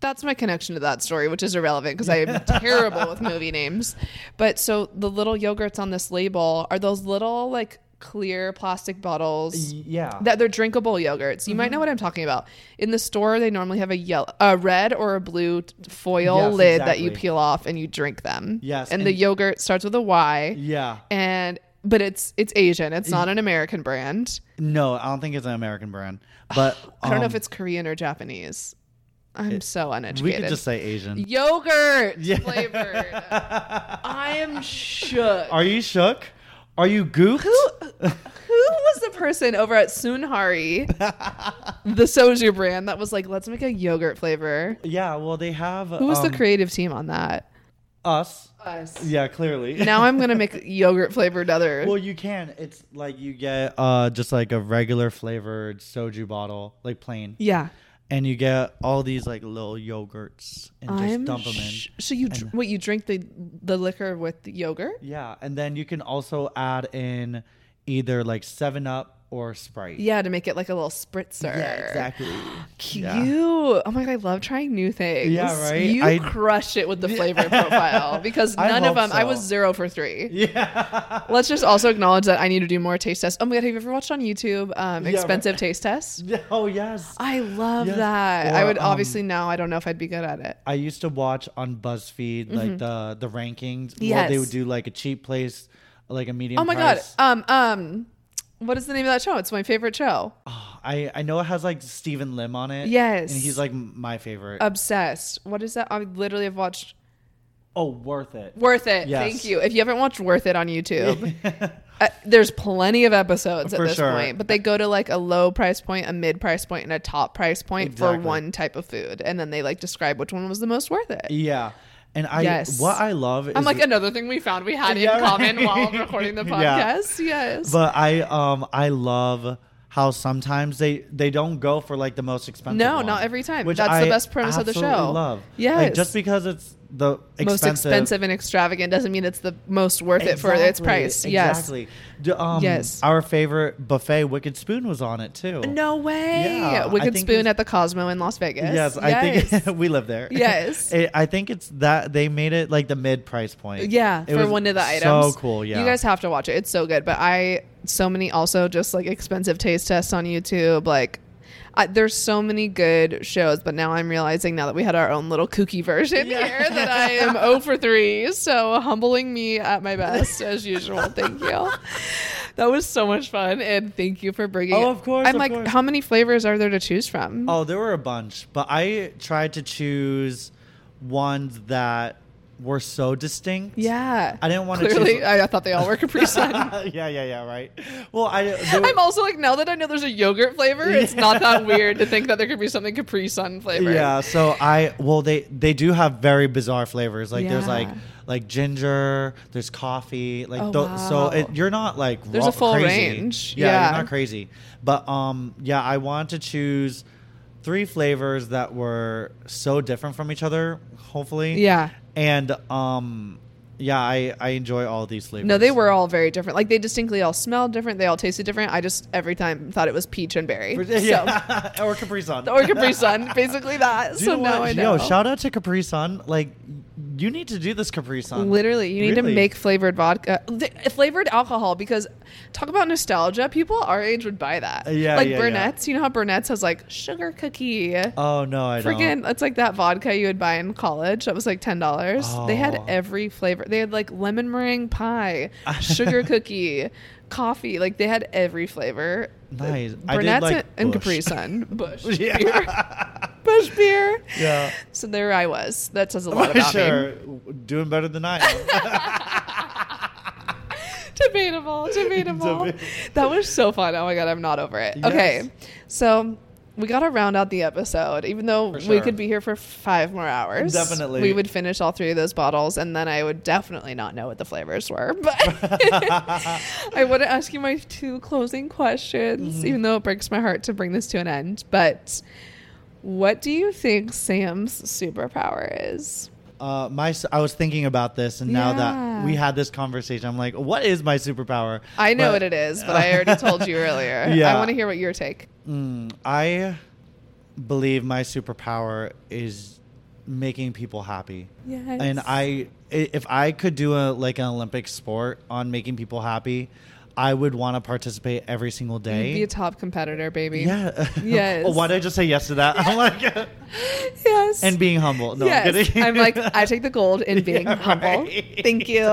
That's my connection to that story, which is irrelevant because I am terrible with movie names. But so the little yogurts on this label are those little like clear plastic bottles Yeah. that they're drinkable yogurts. You might Mm-hmm. know what I'm talking about. In the store, they normally have a yellow, a red or a blue foil Yes, lid that you peel off and you drink them. Yes, and, the yogurt starts with a Y, yeah. and but it's it's Asian. It's not an American brand. No, I don't think it's an American brand, but I don't know if um, it's Korean or Japanese. I'm so uneducated. We could just say Asian. yogurt Yeah. flavored. I am shook. Are you shook? Are you goofed? Who who was the person over at Soonhari, the soju brand, that was like, let's make a yogurt flavor? Yeah. Well, they have. Who was um, the creative team on that? Us. Us. Yeah, clearly. Now I'm gonna make yogurt flavored other. Well, you can. It's like you get uh just like a regular flavored soju bottle, like plain, yeah. And you get all these like little yogurts and just I'm dump them in. sh- so you dr- and- wait you drink the the liquor with the yogurt? Yeah, and then you can also add in either like Seven Up or Sprite. Yeah, to make it like a little spritzer. Yeah, exactly. Cute. Yeah. Oh my god, I love trying new things. Yeah, right? You I- crush it with the flavor profile because none of them. I was zero for three. Yeah. Let's just also acknowledge that I need to do more taste tests. Oh my god, have you ever watched on YouTube um, Yeah, expensive right. taste tests? oh yes. I love Yes. that. I would um, obviously now. I don't know if I'd be good at it. I used to watch on BuzzFeed like the the rankings. Well, Yes. they would do like a cheap place, like a medium. Oh my price. god. Um um, what is the name of that show? It's my favorite show. I I know it has like Steven Lim on it. Yes. and he's like my favorite. Obsessed. What is that? I literally have watched oh, worth it. Worth It. Yes. Thank you. If you haven't watched Worth It on YouTube, uh, there's plenty of episodes at this sure. point, but they go to like a low price point, a mid price point, and a top price point Exactly. for one type of food, and then they like describe which one was the most worth it. Yeah, and I Yes. what I love. I'm is like another thing we found we had Yeah, in common right. while recording the Yeah. podcast. Yes. But I um I love how sometimes they they don't go for like the most expensive. No, one, not every time. Which That's I the best premise of the show. Love. Yes. Like, just because it's the expensive, most expensive and extravagant doesn't mean it's the most worth it for its price. Yes. Exactly. Um, Yes. Our favorite buffet, Wicked Spoon, was on it too. No way. Yeah, Wicked Spoon at the Cosmo in Las Vegas. Yes, I think we live there. Yes. It- I think it's that they made it like the mid price point. Yeah, It for was one of the items. So cool. Yeah. You guys have to watch it. It's so good. But I so many also just like expensive taste tests on YouTube. Like I, there's so many good shows, but now I'm realizing now that we had our own little kooky version Yeah. here that I am 0 for 3. So humbling me at my best as usual. Thank you. That was so much fun, and thank you for bringing. Oh, of course, I'm of like, course. how many flavors are there to choose from? Oh, there were a bunch, but I tried to choose ones that were so distinct. yeah, I didn't want to clearly. choose. I, thought they all were Capri Sun. yeah, yeah, yeah, right. Well, I. Were... I'm also like now that I know there's a yogurt flavor, it's not that weird to think that there could be something Capri Sun flavor. Yeah, so I well they they do have very bizarre flavors. Like there's like like ginger, there's coffee, like Oh, tho- so it, you're not like There's raw- a full crazy. range. Yeah, Yeah. you're not crazy. But um yeah, I want to choose three flavors that were so different from each other, hopefully. Yeah. And um yeah, I I enjoy all these flavors. No, they were all very different. Like they distinctly all smelled different. They all tasted different. I just every time thought it was peach and berry. yeah. or Capri Sun. Or Capri Sun, basically that. Do so now what? I know. Yo, shout out to Capri Sun. Like, you need to do this Capri Sun. Literally, you need to make flavored vodka, uh, th- flavored alcohol because talk about nostalgia. People our age would buy that. Uh, yeah, like yeah, yeah. Burnett's. You know how Burnett's has like sugar cookie. Oh no, I don't. It's like that vodka you would buy in college. That was like ten dollars. They had Oh. every flavor. They had like lemon meringue pie, sugar cookie, coffee. Like they had every flavor. Nice. I did Burnett's like and. Capri Sun, Busch Yeah. beer, Busch beer. Yeah. So there I was. That says a lot about me. sure. Doing better than I am. Debatable, debatable. Deba- that was so fun. Oh my god, I'm not over it. Yes. Okay, so we gotta round out the episode. Even though For we could be here for five more hours, Definitely. we would finish all three of those bottles, and then I would definitely not know what the flavors were. But I want to ask you my two closing questions, Mm-hmm. even though it breaks my heart to bring this to an end. But what do you think Sam's superpower is? Uh, my, I was thinking about this, and now Yeah. that we had this conversation, I'm like, what is my superpower? I know But- what it is, but I already told you earlier. Yeah. I want to hear what your take. Mm, I believe my superpower is making people happy. Yes. And i- if I could do a like an Olympic sport on making people happy, I would want to participate every single You'd day. be a top competitor, baby. yeah. Yes. oh, why did I just say yes to that? I'm like, Yes. and being humble. No, yes. I'm kidding. I'm like, I take the gold in being Yeah, humble. right. Thank you.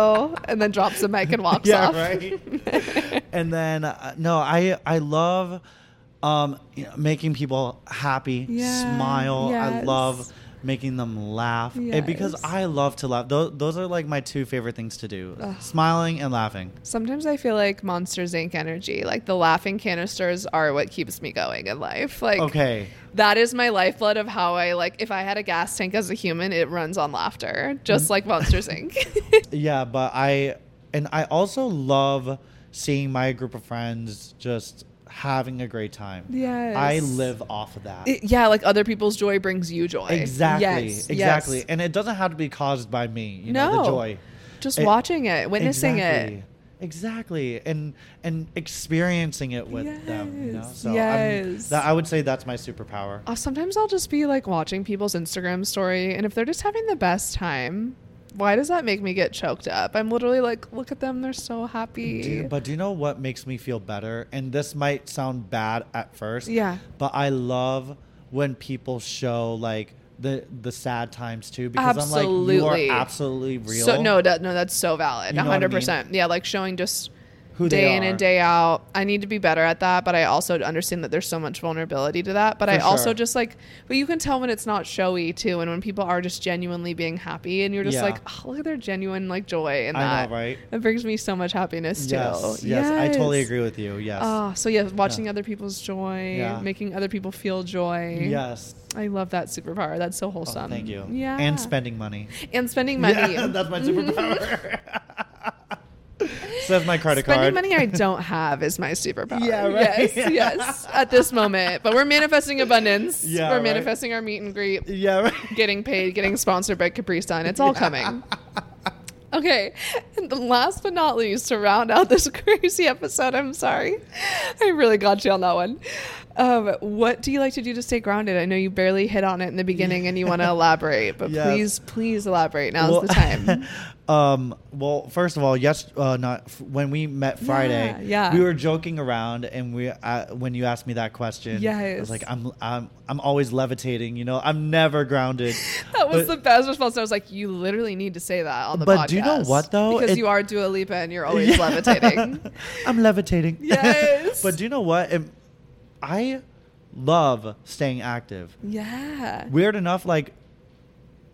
And then drops the mic and walks yeah, off. right. and then uh, no, I I love um you know, making people happy, Yeah, smile. I love making them laugh And because I love to laugh. Those, those are like my two favorite things to do: Ugh. smiling and laughing. Sometimes I feel like Monsters Inc. energy. Like the laughing canisters are what keeps me going in life. Like Okay. that is my lifeblood of how I like if I had a gas tank as a human, it runs on laughter. Just mm. like Monsters Inc. Yeah, but I and I also love seeing my group of friends just having a great time. Yes. I live off of that. It- yeah, like other people's joy brings you joy. exactly. Yes, exactly. yes. And it doesn't have to be caused by me, you know, No. the joy. Just It- watching it, witnessing exactly. it. Exactly. And and experiencing it with them, you know. Yes, So yes. that, I would say that's my superpower. Uh, sometimes I'll just be like watching people's Instagram story, and if they're just having the best time, why does that make me get choked up? I'm literally like, look at them, they're so happy. Do you- but do you know what makes me feel better? And this might sound bad at first. Yeah. But I love when people show like the the sad times too because I'm like you are absolutely real. So no, that, no, that's so valid. You know what I hundred mean? percent. Yeah, like showing just Who day in and day out. I need to be better at that, but I also understand that there's so much vulnerability to that. But For I also sure. just like, but you can tell when it's not showy too, and when people are just genuinely being happy, and you're just Yeah. like, oh, look at their genuine like joy in I know, that. right? It brings me so much happiness too. Yes, yes, I totally agree with you. Yes. Oh, so yeah, watching other people's joy, Yeah. making other people feel joy. yes. I love that superpower. That's so Oh, wholesome. thank you. Yeah. And spending money. and spending money. Yeah, that's my superpower. Says my credit Spending card. money I don't have is my superpower. Yeah, right. Yes, yes. At this moment, but we're manifesting abundance. Yeah, we're right. manifesting our meet and greet, Yeah, right. getting paid, getting sponsored by Capri Sun. It's all coming. Okay, and the last but not least, to round out this crazy episode, I'm sorry, I really got you on that one. Um, what do you like to do to stay grounded? I know you barely hit on it in the beginning, and you want to elaborate, but Yes. please, please elaborate. Now's Well- the time. um. Well, first of all, yes. Uh, not f- when we met Friday. Yeah, yeah. We were joking around, and we uh, when you asked me that question, I was like, I'm, I'm I'm always levitating. You know, I'm never grounded. That was But- the best response. I was like, you literally need to say that on the But podcast. do you know what, though? Because It- you are Dua Lipa and you're always levitating. I'm levitating. Yes. but do you know what? It- I love staying active. Yeah. Weird enough, like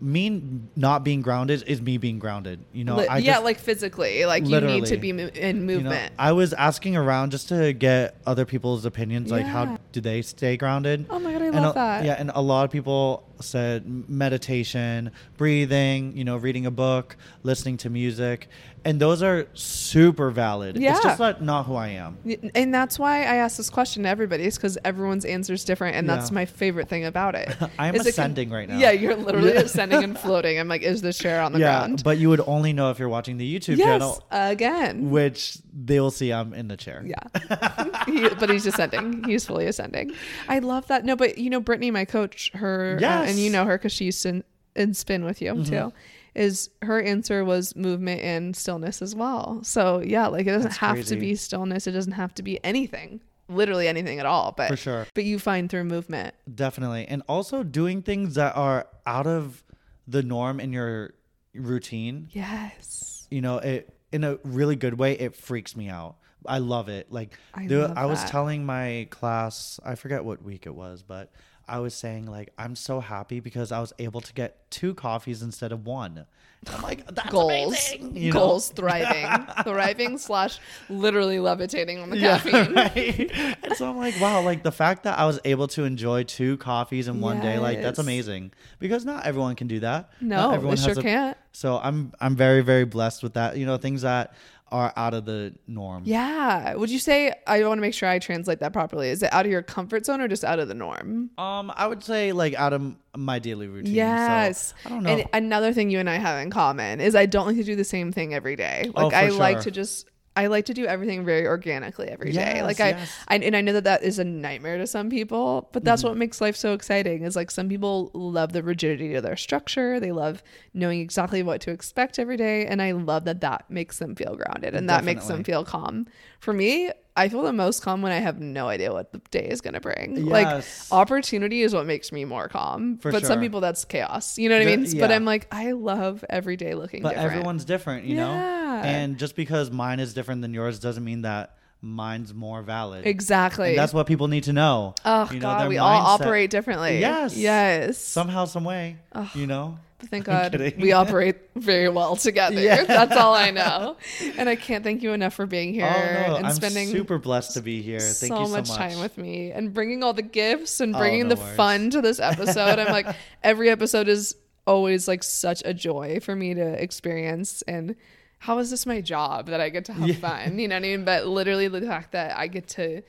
me not being grounded is me being grounded. You know, Li- I yeah, just- like physically, like you need to be mo- in you know, movement. I was asking around just to get other people's opinions, like Yeah. how do they stay grounded? Oh my God, I And love a- that. Yeah, and a lot of people said meditation, breathing, you know, reading a book, listening to music, and those are super valid. Yeah. It's just not, not who I am. And that's why I ask this question to everybody, is because everyone's answer is different, and that's my favorite thing about it. I'm is it can- ascending right now. Yeah, you're literally ascending and floating. I'm like, is this chair on the yeah, ground? but you would only know if you're watching the YouTube yes, channel, again. which they will see I'm in the chair. Yeah. he, but he's ascending. He's fully ascending. I love that. No, but you know, Brittany, my coach, her, uh, Yes. And you know her because she used to in spin with you Mm-hmm. too. Is her answer was movement and stillness as well. So yeah, like it doesn't That's have crazy. to be stillness. It doesn't have to be anything, literally anything at all. But For sure. But you find through movement. Definitely. And also doing things that are out of the norm in your routine. Yes. You know, it in a really good way, it freaks me out. I love it. Like I love I was telling my class, I forget what week it was, but I was saying like I'm so happy because I was able to get two coffees instead of one. I'm like that's Goals, amazing. you know? goals, thriving, thriving slash literally levitating on the Yeah, caffeine. right. And so I'm like, wow, like the fact that I was able to enjoy two coffees in one day, like that's amazing. Because not everyone can do that. No, not everyone sure a- can't. So I'm I'm very very blessed with that. You know, things that are out of the norm. Yeah. Would you say I want to make sure I translate that properly? Is it out of your comfort zone or just out of the norm? Um, I would say like out of my daily routine. Yes. So, I don't know. And another thing you and I have in common is I don't like to do the same thing every day. Oh, Like for I like to just I like to do everything very organically every day. Yes, Like I, yes. I and I know that that is a nightmare to some people, but that's Mm-hmm. what makes life so exciting. Is like some people love the rigidity of their structure. They love knowing exactly what to expect every day, and I love that that makes them feel grounded and that makes them feel calm. For me, I feel the most calm when I have no idea what the day is going to bring. Yes. Like opportunity is what makes me more calm. For but some people that's chaos. You know what I The- mean? But. I'm like, I love every day looking but different. everyone's different, you know? Yeah. And just because mine is different than yours doesn't mean that mine's more valid. exactly. And that's what people need to know. Oh You know, God, we all operate differently. Yes. Yes. somehow, some way. You know? Thank God we operate very well together. Yeah. That's all I know. And I can't thank you enough for being oh, here oh no, and I'm spending super blessed to be here. Thank so you so much, much. time with me and bringing all the gifts and Oh, bringing no the worries. fun to this episode. I'm like, every episode is always like such a joy for me to experience. And how is this my job that I get to have Yeah. fun? You know what I mean? But literally, the fact that I get to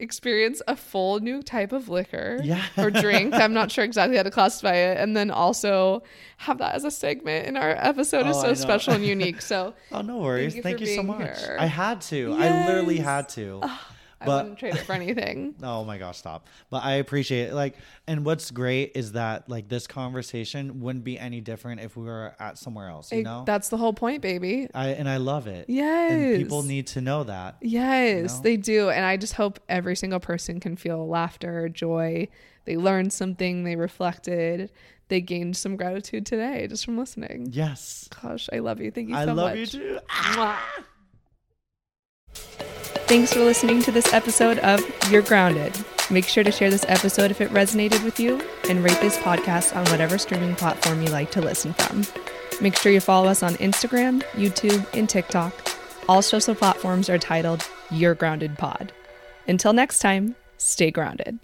experience a full new type of liquor Yeah. or drink. I'm not sure exactly how to classify it. And then also have that as a segment in our episode is Oh, so special and unique. So Oh, no worries. you Thank you, so much. here. I had to. I literally had to. I But- wouldn't trade it for anything. Oh my gosh, stop. But I appreciate it. Like, and what's great is that like this conversation wouldn't be any different if we were at somewhere else, you It- know? That's the whole point, baby. I and I love it. Yes. And people need to know that. Yes, know? they do. And I just hope every single person can feel laughter, joy. They learned something, they reflected, they gained some gratitude today just from listening. Yes. Gosh, I love you. Thank you I so love much. you too. Mwah. Thanks for listening to this episode of You're Grounded. Make sure to share this episode if it resonated with you and rate this podcast on whatever streaming platform you like to listen from. Make sure you follow us on Instagram, YouTube, and TikTok. All social platforms are titled You're Grounded Pod. Until next time, stay grounded.